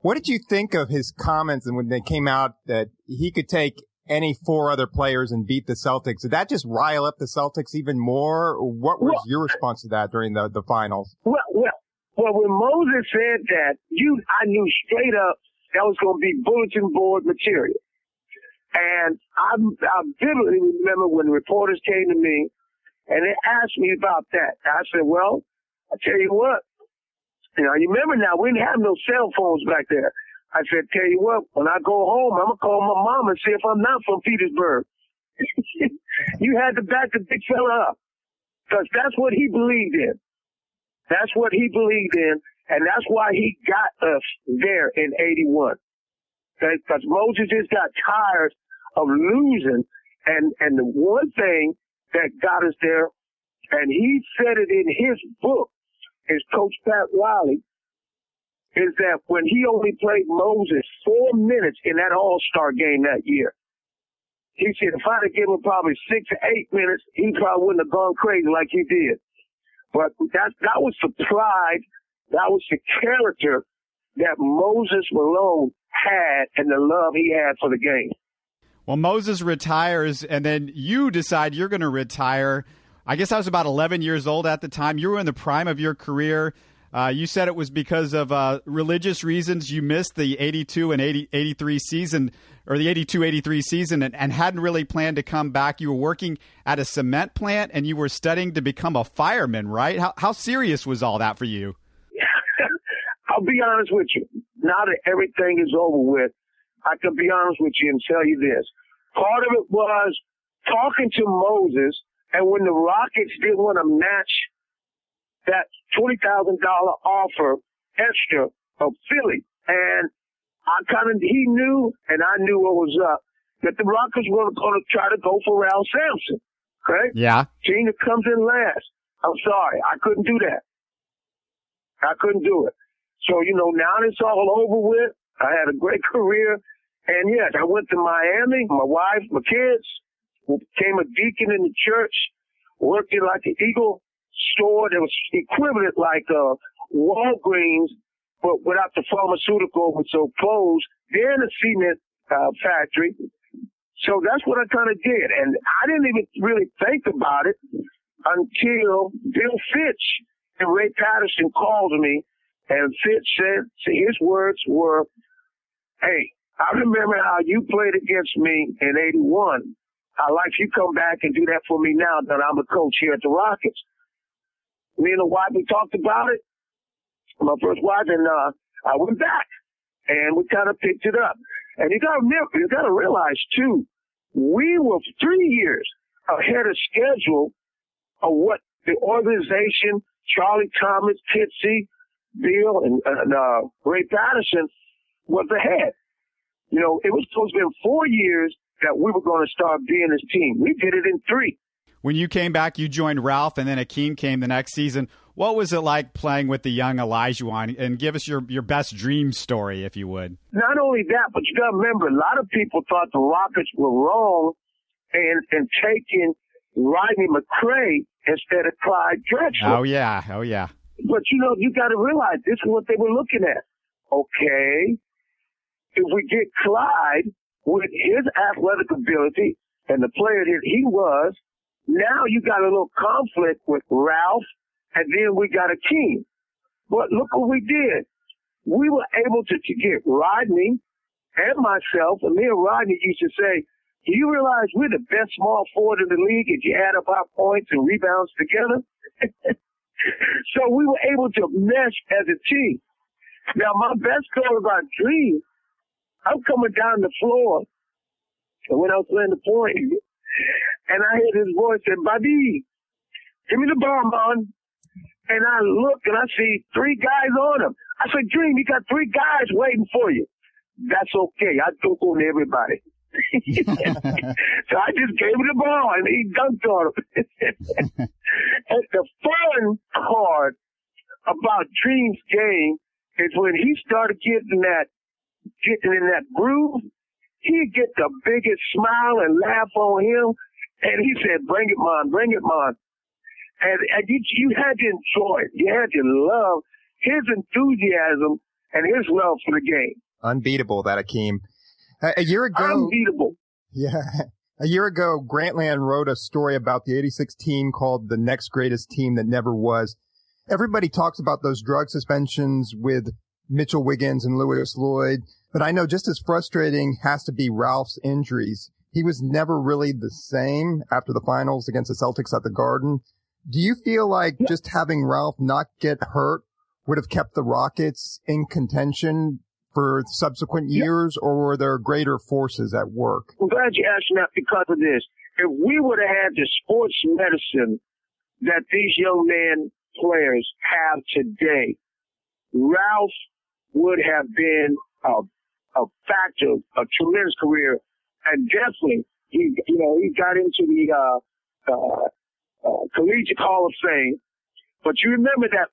What did you think of his comments and when they came out that he could take any four other players and beat the Celtics? Did that just rile up the Celtics even more? What was Well- your response to that during the, the finals? Well, well, well, when Moses said that, you, I knew straight up that was going to be bulletin board material. And I, I vividly remember when reporters came to me and they asked me about that. I said, well, I tell you what, you know, you remember now, we didn't have no cell phones back there. I said, tell you what, when I go home, I'm going to call my mom and see if I'm not from Petersburg. you had to back the big fella up because that's what he believed in. That's what he believed in, and that's why he got us there in 81. Because Moses just got tired of losing, and, and the one thing that got us there, and he said it in his book, is Coach Pat Riley, is that when he only played Moses four minutes in that All-Star game that year, he said if I'd have given him probably six or eight minutes, he probably wouldn't have gone crazy like he did. But that that was the pride, that was the character that Moses Malone had and the love he had for the game. Well, Moses retires, and then you decide you're going to retire. I guess I was about 11 years old at the time. You were in the prime of your career. Uh, you said it was because of uh, religious reasons you missed the 82 and 80, 83 season, or the 82 83 season, and, and hadn't really planned to come back. You were working at a cement plant and you were studying to become a fireman, right? How, how serious was all that for you? I'll be honest with you. Now that everything is over with, I can be honest with you and tell you this. Part of it was talking to Moses, and when the Rockets didn't want to match that twenty thousand dollar offer extra of Philly, and I kind of he knew, and I knew what was up that the Rockets were going to try to go for Ralph Sampson. Okay, Yeah. team that comes in last. I'm sorry, I couldn't do that. I couldn't do it. So, you know, now it's all over with. I had a great career. And yes, I went to Miami, my wife, my kids, became a deacon in the church, worked in like an Eagle store that was equivalent like uh Walgreens, but without the pharmaceutical, was so closed. Then a cement uh, factory. So that's what I kind of did. And I didn't even really think about it until Bill Fitch and Ray Patterson called me and Fitch said, see, his words were, hey, I remember how you played against me in 81. I'd like you come back and do that for me now that I'm a coach here at the Rockets. Me and the wife, we talked about it. My first wife and, uh, I went back and we kind of picked it up. And you gotta remember, you gotta realize too, we were three years ahead of schedule of what the organization, Charlie Thomas, Pitsy, Bill, and, and uh, Ray Patterson was ahead. You know, it was supposed to be four years that we were going to start being this team. We did it in three. When you came back, you joined Ralph, and then Akeem came the next season. What was it like playing with the young Elijah? And give us your, your best dream story, if you would. Not only that, but you got to remember, a lot of people thought the Rockets were wrong and, and taking Rodney McCray instead of Clyde Drexler. Oh, yeah. Oh, yeah. But you know, you got to realize this is what they were looking at. Okay, if we get Clyde with his athletic ability and the player that he was, now you got a little conflict with Ralph, and then we got a team. But look what we did. We were able to, to get Rodney and myself, and me and Rodney used to say, Do you realize we're the best small forward in the league if you add up our points and rebounds together? so we were able to mesh as a team. Now, my best goal about Dream, I'm coming down the floor, and when I was playing the point, and I heard his voice say, Buddy, give me the ball, man. And I look and I see three guys on him. I said, Dream, you got three guys waiting for you. That's okay. I dunk on everybody. so I just gave him the ball and he dunked on him. and the fun part about Dream's game is when he started getting that, getting in that groove, he'd get the biggest smile and laugh on him. And he said, bring it, man, bring it, man. And, and you, you had to enjoy it. You had to love his enthusiasm and his love for the game. Unbeatable, that Akeem. A, a year ago. Unbeatable. Yeah. A year ago, Grantland wrote a story about the 86 team called the next greatest team that never was. Everybody talks about those drug suspensions with Mitchell Wiggins and Lewis Lloyd, but I know just as frustrating has to be Ralph's injuries. He was never really the same after the finals against the Celtics at the Garden. Do you feel like just having Ralph not get hurt would have kept the Rockets in contention for subsequent years, or were there greater forces at work? I'm glad you asked that because of this. If we would have had the sports medicine that these young men players have today, Ralph would have been a, a factor, a tremendous career, and definitely he, you know, he got into the uh, uh, uh, Collegiate Hall of Fame. But you remember that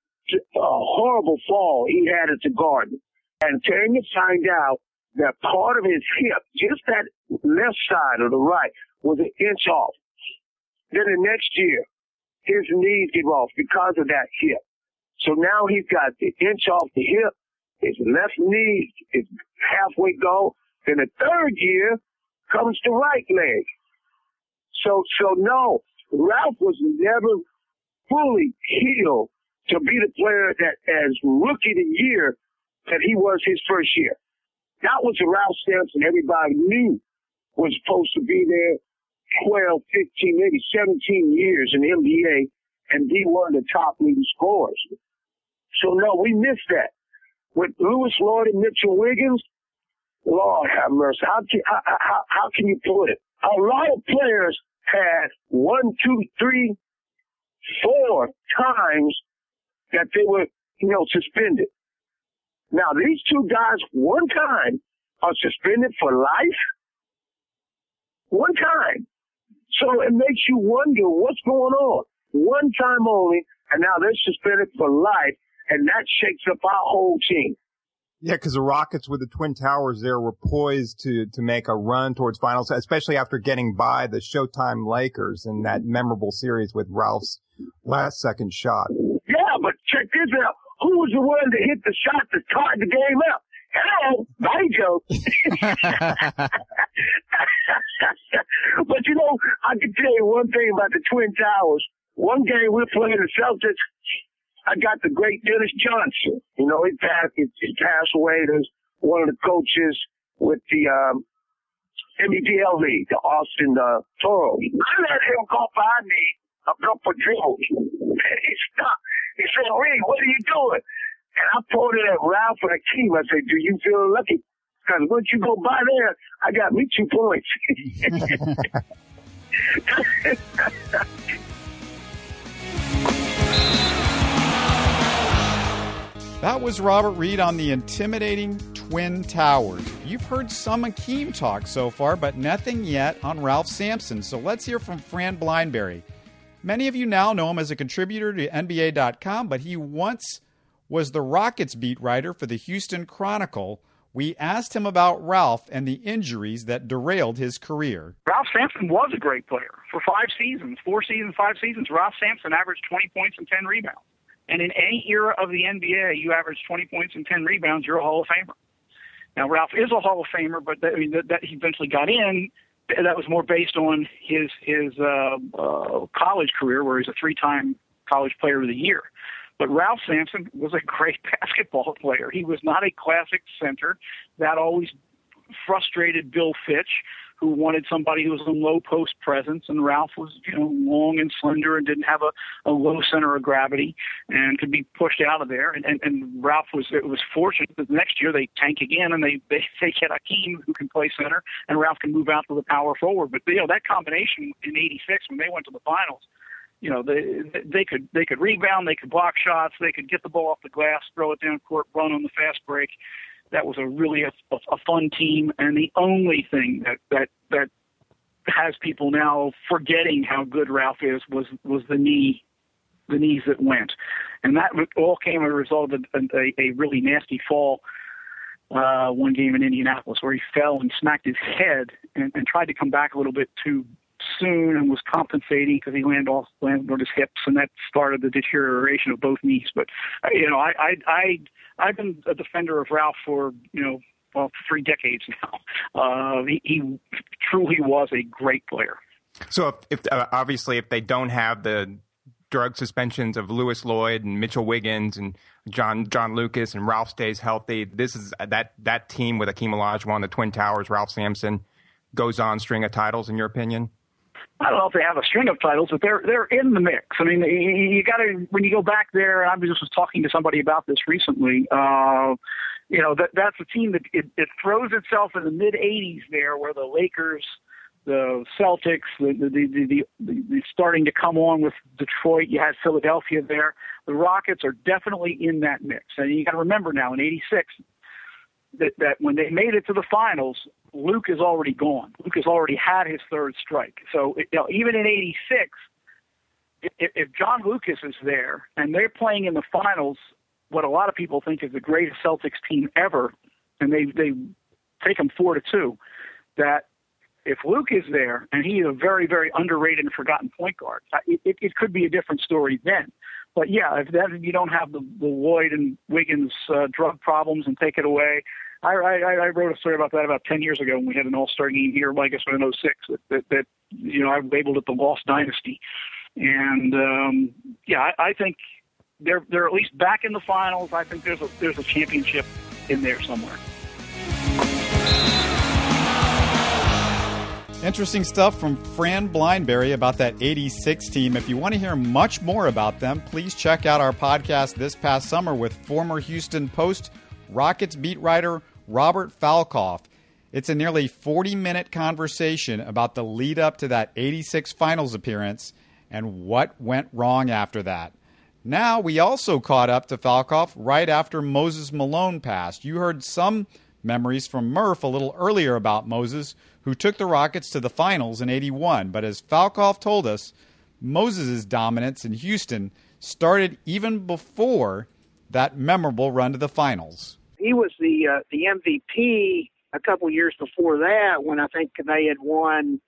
uh, horrible fall he had at the Garden, and came to find out that part of his hip, just that left side or the right, was an inch off. Then the next year, his knees give off because of that hip. So now he's got the inch off the hip, his left knee is halfway gone. Then the third year comes the right leg. So, so no, Ralph was never fully healed to be the player that as rookie of the year that he was his first year. That was the Ralph Sampson everybody knew was supposed to be there 12, 15, maybe 17 years in the NBA and be one of the top leading scorers. So no, we missed that. With Lewis Lloyd and Mitchell Wiggins, Lord have mercy. How can, how, how, how can you put it? A lot of players had one, two, three, four times that they were, you know, suspended. Now these two guys, one time, are suspended for life. One time. So it makes you wonder what's going on. One time only, and now they're suspended for life, and that shakes up our whole team. Yeah, because the Rockets with the Twin Towers there were poised to to make a run towards finals, especially after getting by the Showtime Lakers in that memorable series with Ralph's last second shot. Yeah, but check this out. Who was the one that hit the shot that tied the game up? Hello, Banjo. but you know, I can tell you one thing about the Twin Towers. One game we are playing the Celtics, I got the great Dennis Johnson. You know, he passed, he, he passed away. There's one of the coaches with the, um, league, the Austin, uh, Toros. I let him go by me a couple of drills. And he stopped. He said, Ray, what are you doing? And I pointed at Ralph and Akeem. I said, do you feel lucky? Because once you go by there, I got me two points. That was Robert Reid on the intimidating Twin Towers. You've heard some Akeem talk so far, but nothing yet on Ralph Sampson. So let's hear from Fran Blinebury. Many of you now know him as a contributor to NBA.com, but he once was the Rockets beat writer for the Houston Chronicle. We asked him about Ralph and the injuries that derailed his career. Ralph Sampson was a great player. For five seasons, four seasons, five seasons, Ralph Sampson averaged 20 points and 10 rebounds. And in any era of the NBA, you average 20 points and 10 rebounds, you're a Hall of Famer. Now, Ralph is a Hall of Famer, but that, I mean, that, that he eventually got in. That was more based on his his uh, uh, college career, where he's a three-time college player of the year. But Ralph Sampson was a great basketball player. He was not a classic center. That always frustrated Bill Fitch, who wanted somebody who was a low post presence, and Ralph was you know long and slender and didn't have a, a low center of gravity and could be pushed out of there. And, and, and Ralph was it was fortunate that the next year they tank again and they they, they get Akeem who can play center and Ralph can move out to the power forward. But you know that combination in '86 when they went to the finals you know they they could they could rebound, they could block shots, they could get the ball off the glass, throw it down court, run on the fast break. That was a really a, a fun team, and the only thing that that that has people now forgetting how good Ralph is was was the knee, the knees that went, and that all came as a result of a, a really nasty fall uh, one game in Indianapolis where he fell and smacked his head and, and tried to come back a little bit too soon and was compensating because he landed off landed on his hips, and that started the deterioration of both knees. But uh, you know, I I I I've been a defender of Ralph for you know well three decades now. Uh, he, he truly was a great player. So if, if uh, obviously if they don't have the drug suspensions of Lewis Lloyd and Mitchell Wiggins and John John Lucas and Ralph stays healthy, this is that that team with Akeem Olajuwon, the Twin Towers, Ralph Sampson goes on string of titles in your opinion. I don't know if they have a string of titles, but they're they're in the mix. I mean, you, got to when you go back there. And I just was talking to somebody about this recently. Uh, you know that that's a team that it, it throws itself in the mid '80s there, where the Lakers, the Celtics, the the, the the the the starting to come on with Detroit. You had Philadelphia there. The Rockets are definitely in that mix, and you got to remember now in '86 that, that when they made it to the finals, Luke is already gone. Luke has already had his third strike. So you know, even in '86, if, if John Lucas is there and they're playing in the finals, what a lot of people think is the greatest Celtics team ever, and they they take them four to two, that if Luke is there and he's a very very underrated and forgotten point guard, uh, it, it, it could be a different story then. But yeah, if that you don't have the, the Lloyd and Wiggins uh, drug problems and take it away, I, I, I wrote a story about that about 10 years ago when we had an all-star game here, well, I guess in 06, that, that, that, you know, I labeled it the lost dynasty. And, um, yeah, I, I think they're, they're at least back in the finals. I think there's a, there's a championship in there somewhere. Interesting stuff from Fran Blinebury about that 86 team. If you want to hear much more about them, please check out our podcast this past summer with former Houston Post Rockets beat writer Robert Falkoff. It's a nearly 40 minute conversation about the lead up to that 86 finals appearance and what went wrong after that. Now, we also caught up to Falkoff right after Moses Malone passed. You heard some memories from Murph a little earlier about Moses, who took the Rockets to the finals in 81. But as Falkoff told us, Moses' dominance in Houston started even before that memorable run to the finals he was the uh, the MVP a couple years before that when I think they had won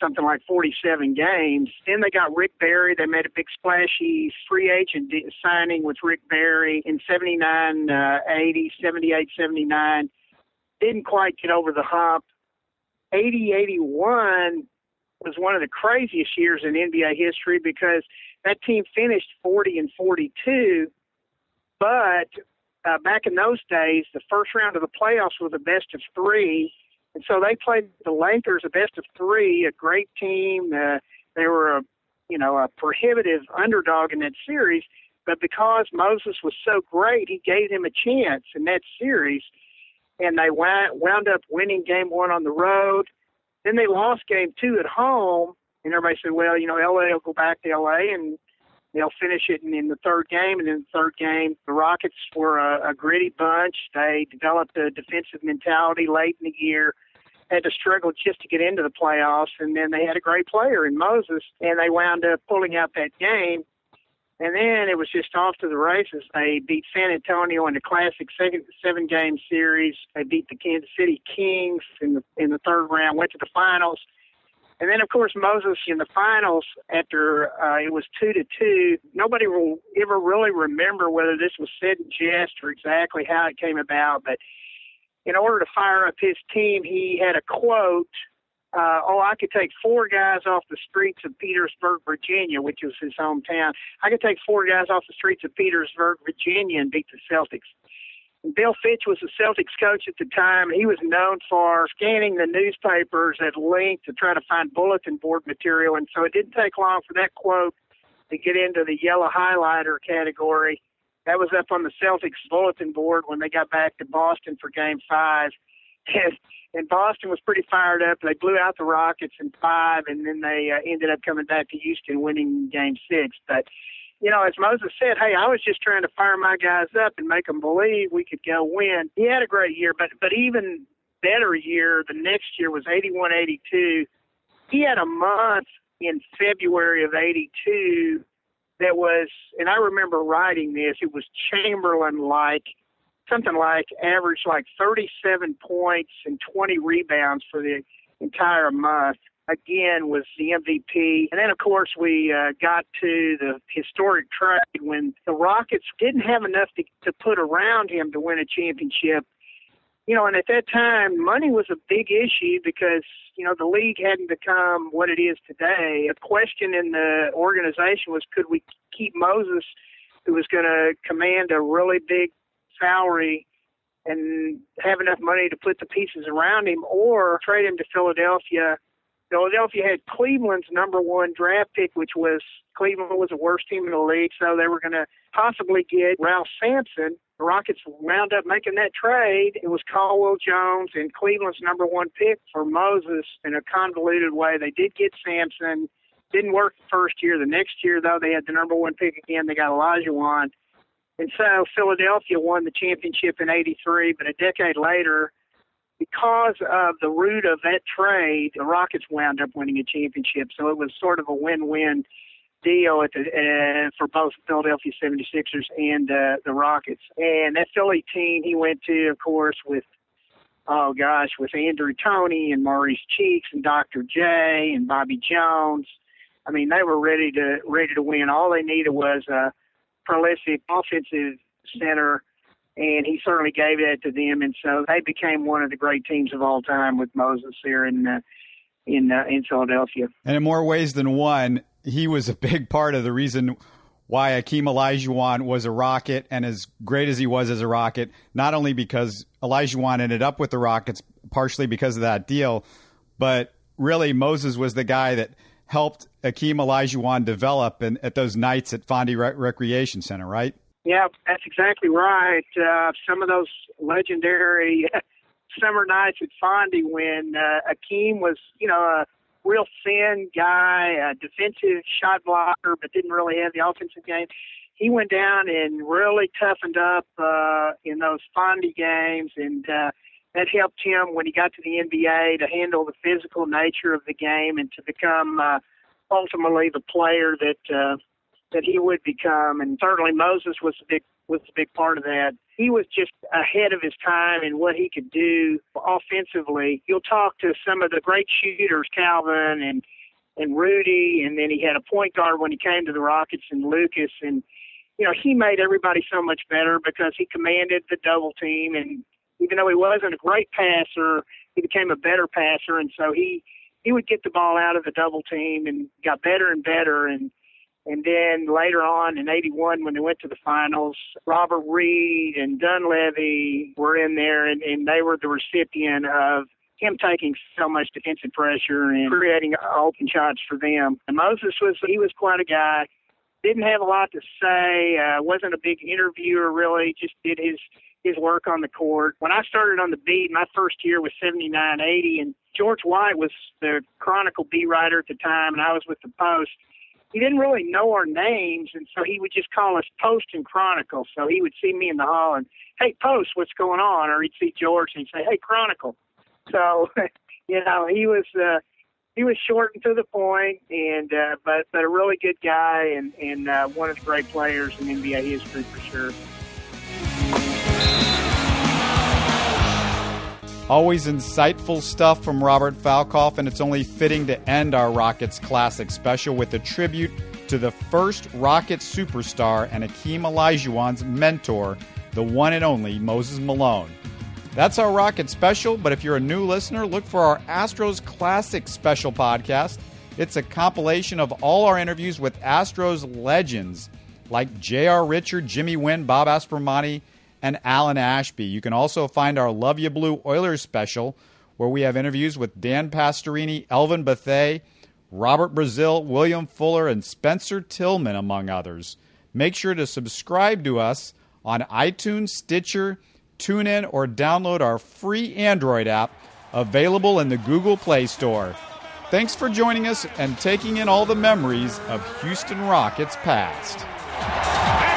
something like 47 games. Then they got Rick Barry. They made a big splashy free agent signing with Rick Barry in 79, uh, 80, 78, 79. Didn't quite get over the hump. 80, 81 was one of the craziest years in NBA history because that team finished 40 and 42, but uh, back in those days, the first round of the playoffs was the best of three, and so they played the Lakers a best of three, a great team. Uh, they were a you know a prohibitive underdog in that series, but because Moses was so great, he gave them a chance in that series, and they wound up winning game one on the road. Then they lost game two at home, and everybody said, well, you know, LA will go back to LA and they'll finish it in, in the third game. And in the third game, the Rockets were a, a gritty bunch. They developed a defensive mentality late in the year. Had to struggle just to get into the playoffs, and then they had a great player in Moses, and they wound up pulling out that game. And then it was just off to the races. They beat San Antonio in the classic seven game series. They beat the Kansas City Kings in the in the third round, went to the finals. And then, of course, Moses in the finals, after uh, it was two to two, nobody will ever really remember whether this was said in jest or exactly how it came about. But in order to fire up his team, he had a quote. Uh, oh, I could take four guys off the streets of Petersburg, Virginia, which was his hometown. I could take four guys off the streets of Petersburg, Virginia, and beat the Celtics. Bill Fitch was the Celtics coach at the time. He was known for scanning the newspapers at length to try to find bulletin board material. And so it didn't take long for that quote to get into the yellow highlighter category. That was up on the Celtics bulletin board when they got back to Boston for game five. And, and Boston was pretty fired up. They blew out the Rockets in five, and then they uh, ended up coming back to Houston winning game six. But you know, as Moses said, hey, I was just trying to fire my guys up and make them believe we could go win. He had a great year, but but even better year the next year was 81 82. He had a month in February of 82 that was, and I remember writing this, it was Chamberlain like, something like average like 37 points and 20 rebounds for the entire month again was the MVP. And then, of course, we uh, got to the historic trade when the Rockets didn't have enough to, to put around him to win a championship. You know, and at that time, money was a big issue because, you know, the league hadn't become what it is today. A question in the organization was could we keep Moses, who was going to command a really big salary and have enough money to put the pieces around him, or trade him to Philadelphia Philadelphia had Cleveland's number one draft pick, which was Cleveland was the worst team in the league, so they were going to possibly get Ralph Sampson. The Rockets wound up making that trade. It was Caldwell Jones and Cleveland's number one pick for Moses in a convoluted way. They did get Sampson. Didn't work the first year. The next year, though, they had the number one pick again. They got Olajuwon. And so Philadelphia won the championship in 83, but a decade later, because of the root of that trade, the Rockets wound up winning a championship. So it was sort of a win-win deal at the, uh, for both Philadelphia 76ers and uh, the Rockets. And that Philly team he went to, of course, with oh gosh, with Andrew Toney and Maurice Cheeks and Dr. J and Bobby Jones. I mean, they were ready to ready to win. All they needed was a prolific offensive center and he certainly gave that to them, and so they became one of the great teams of all time with Moses here in uh, in uh, in Philadelphia. And in more ways than one, he was a big part of the reason why Akeem Olajuwon was a Rocket and as great as he was as a Rocket. Not only because Olajuwon ended up with the Rockets, partially because of that deal, but really Moses was the guy that helped Akeem Olajuwon develop and at those nights at Fonde Re- Recreation Center, right? Yeah, that's exactly right. Uh, some of those legendary summer nights at Fonde when uh, Akeem was, you know, a real thin guy, a defensive shot blocker, but didn't really have the offensive game. He went down and really toughened up uh, in those Fonde games, and uh, that helped him when he got to the NBA to handle the physical nature of the game and to become uh, ultimately the player that uh, that he would become, and certainly Moses was a big was a big part of that. He was just ahead of his time in what he could do offensively. You'll talk to some of the great shooters, Calvin and and Rudy, and then he had a point guard when he came to the Rockets and Lucas, and you know he made everybody so much better because he commanded the double team, and even though he wasn't a great passer, he became a better passer, and so he he would get the ball out of the double team and got better and better and and then later on in 81, when they went to the finals, Robert Reid and Dunleavy were in there, and, and they were the recipient of him taking so much defensive pressure and creating open shots for them. And Moses was, he was quite a guy. Didn't have a lot to say, uh, wasn't a big interviewer really, just did his, his work on the court. When I started on the beat, my first year was 79 80, and George White was the Chronicle beat writer at the time, and I was with the Post he didn't really know our names, and so he would just call us Post and Chronicle. So he would see me in the hall and, "Hey, Post, what's going on?" Or he'd see George and he'd say, "Hey, Chronicle." So, you know, he was uh, he was short and to the point, and uh, but but a really good guy and and uh, one of the great players in NBA history for sure. Always insightful stuff from Robert Falkoff, and it's only fitting to end our Rockets Classic special with a tribute to the first Rockets superstar and Akeem Olajuwon's mentor, the one and only Moses Malone. That's our Rocket special, but if you're a new listener, look for our Astros Classic special podcast. It's a compilation of all our interviews with Astros legends like J.R. Richard, Jimmy Wynn, Bob Aspromonte, and Alan Ashby. You can also find our Love You Blue Oilers special, where we have interviews with Dan Pastorini, Elvin Bethea, Robert Brazile, William Fuller, and Spencer Tillman, among others. Make sure to subscribe to us on iTunes, Stitcher, TuneIn, or download our free Android app available in the Google Play Store. Thanks for joining us and taking in all the memories of Houston Rockets past.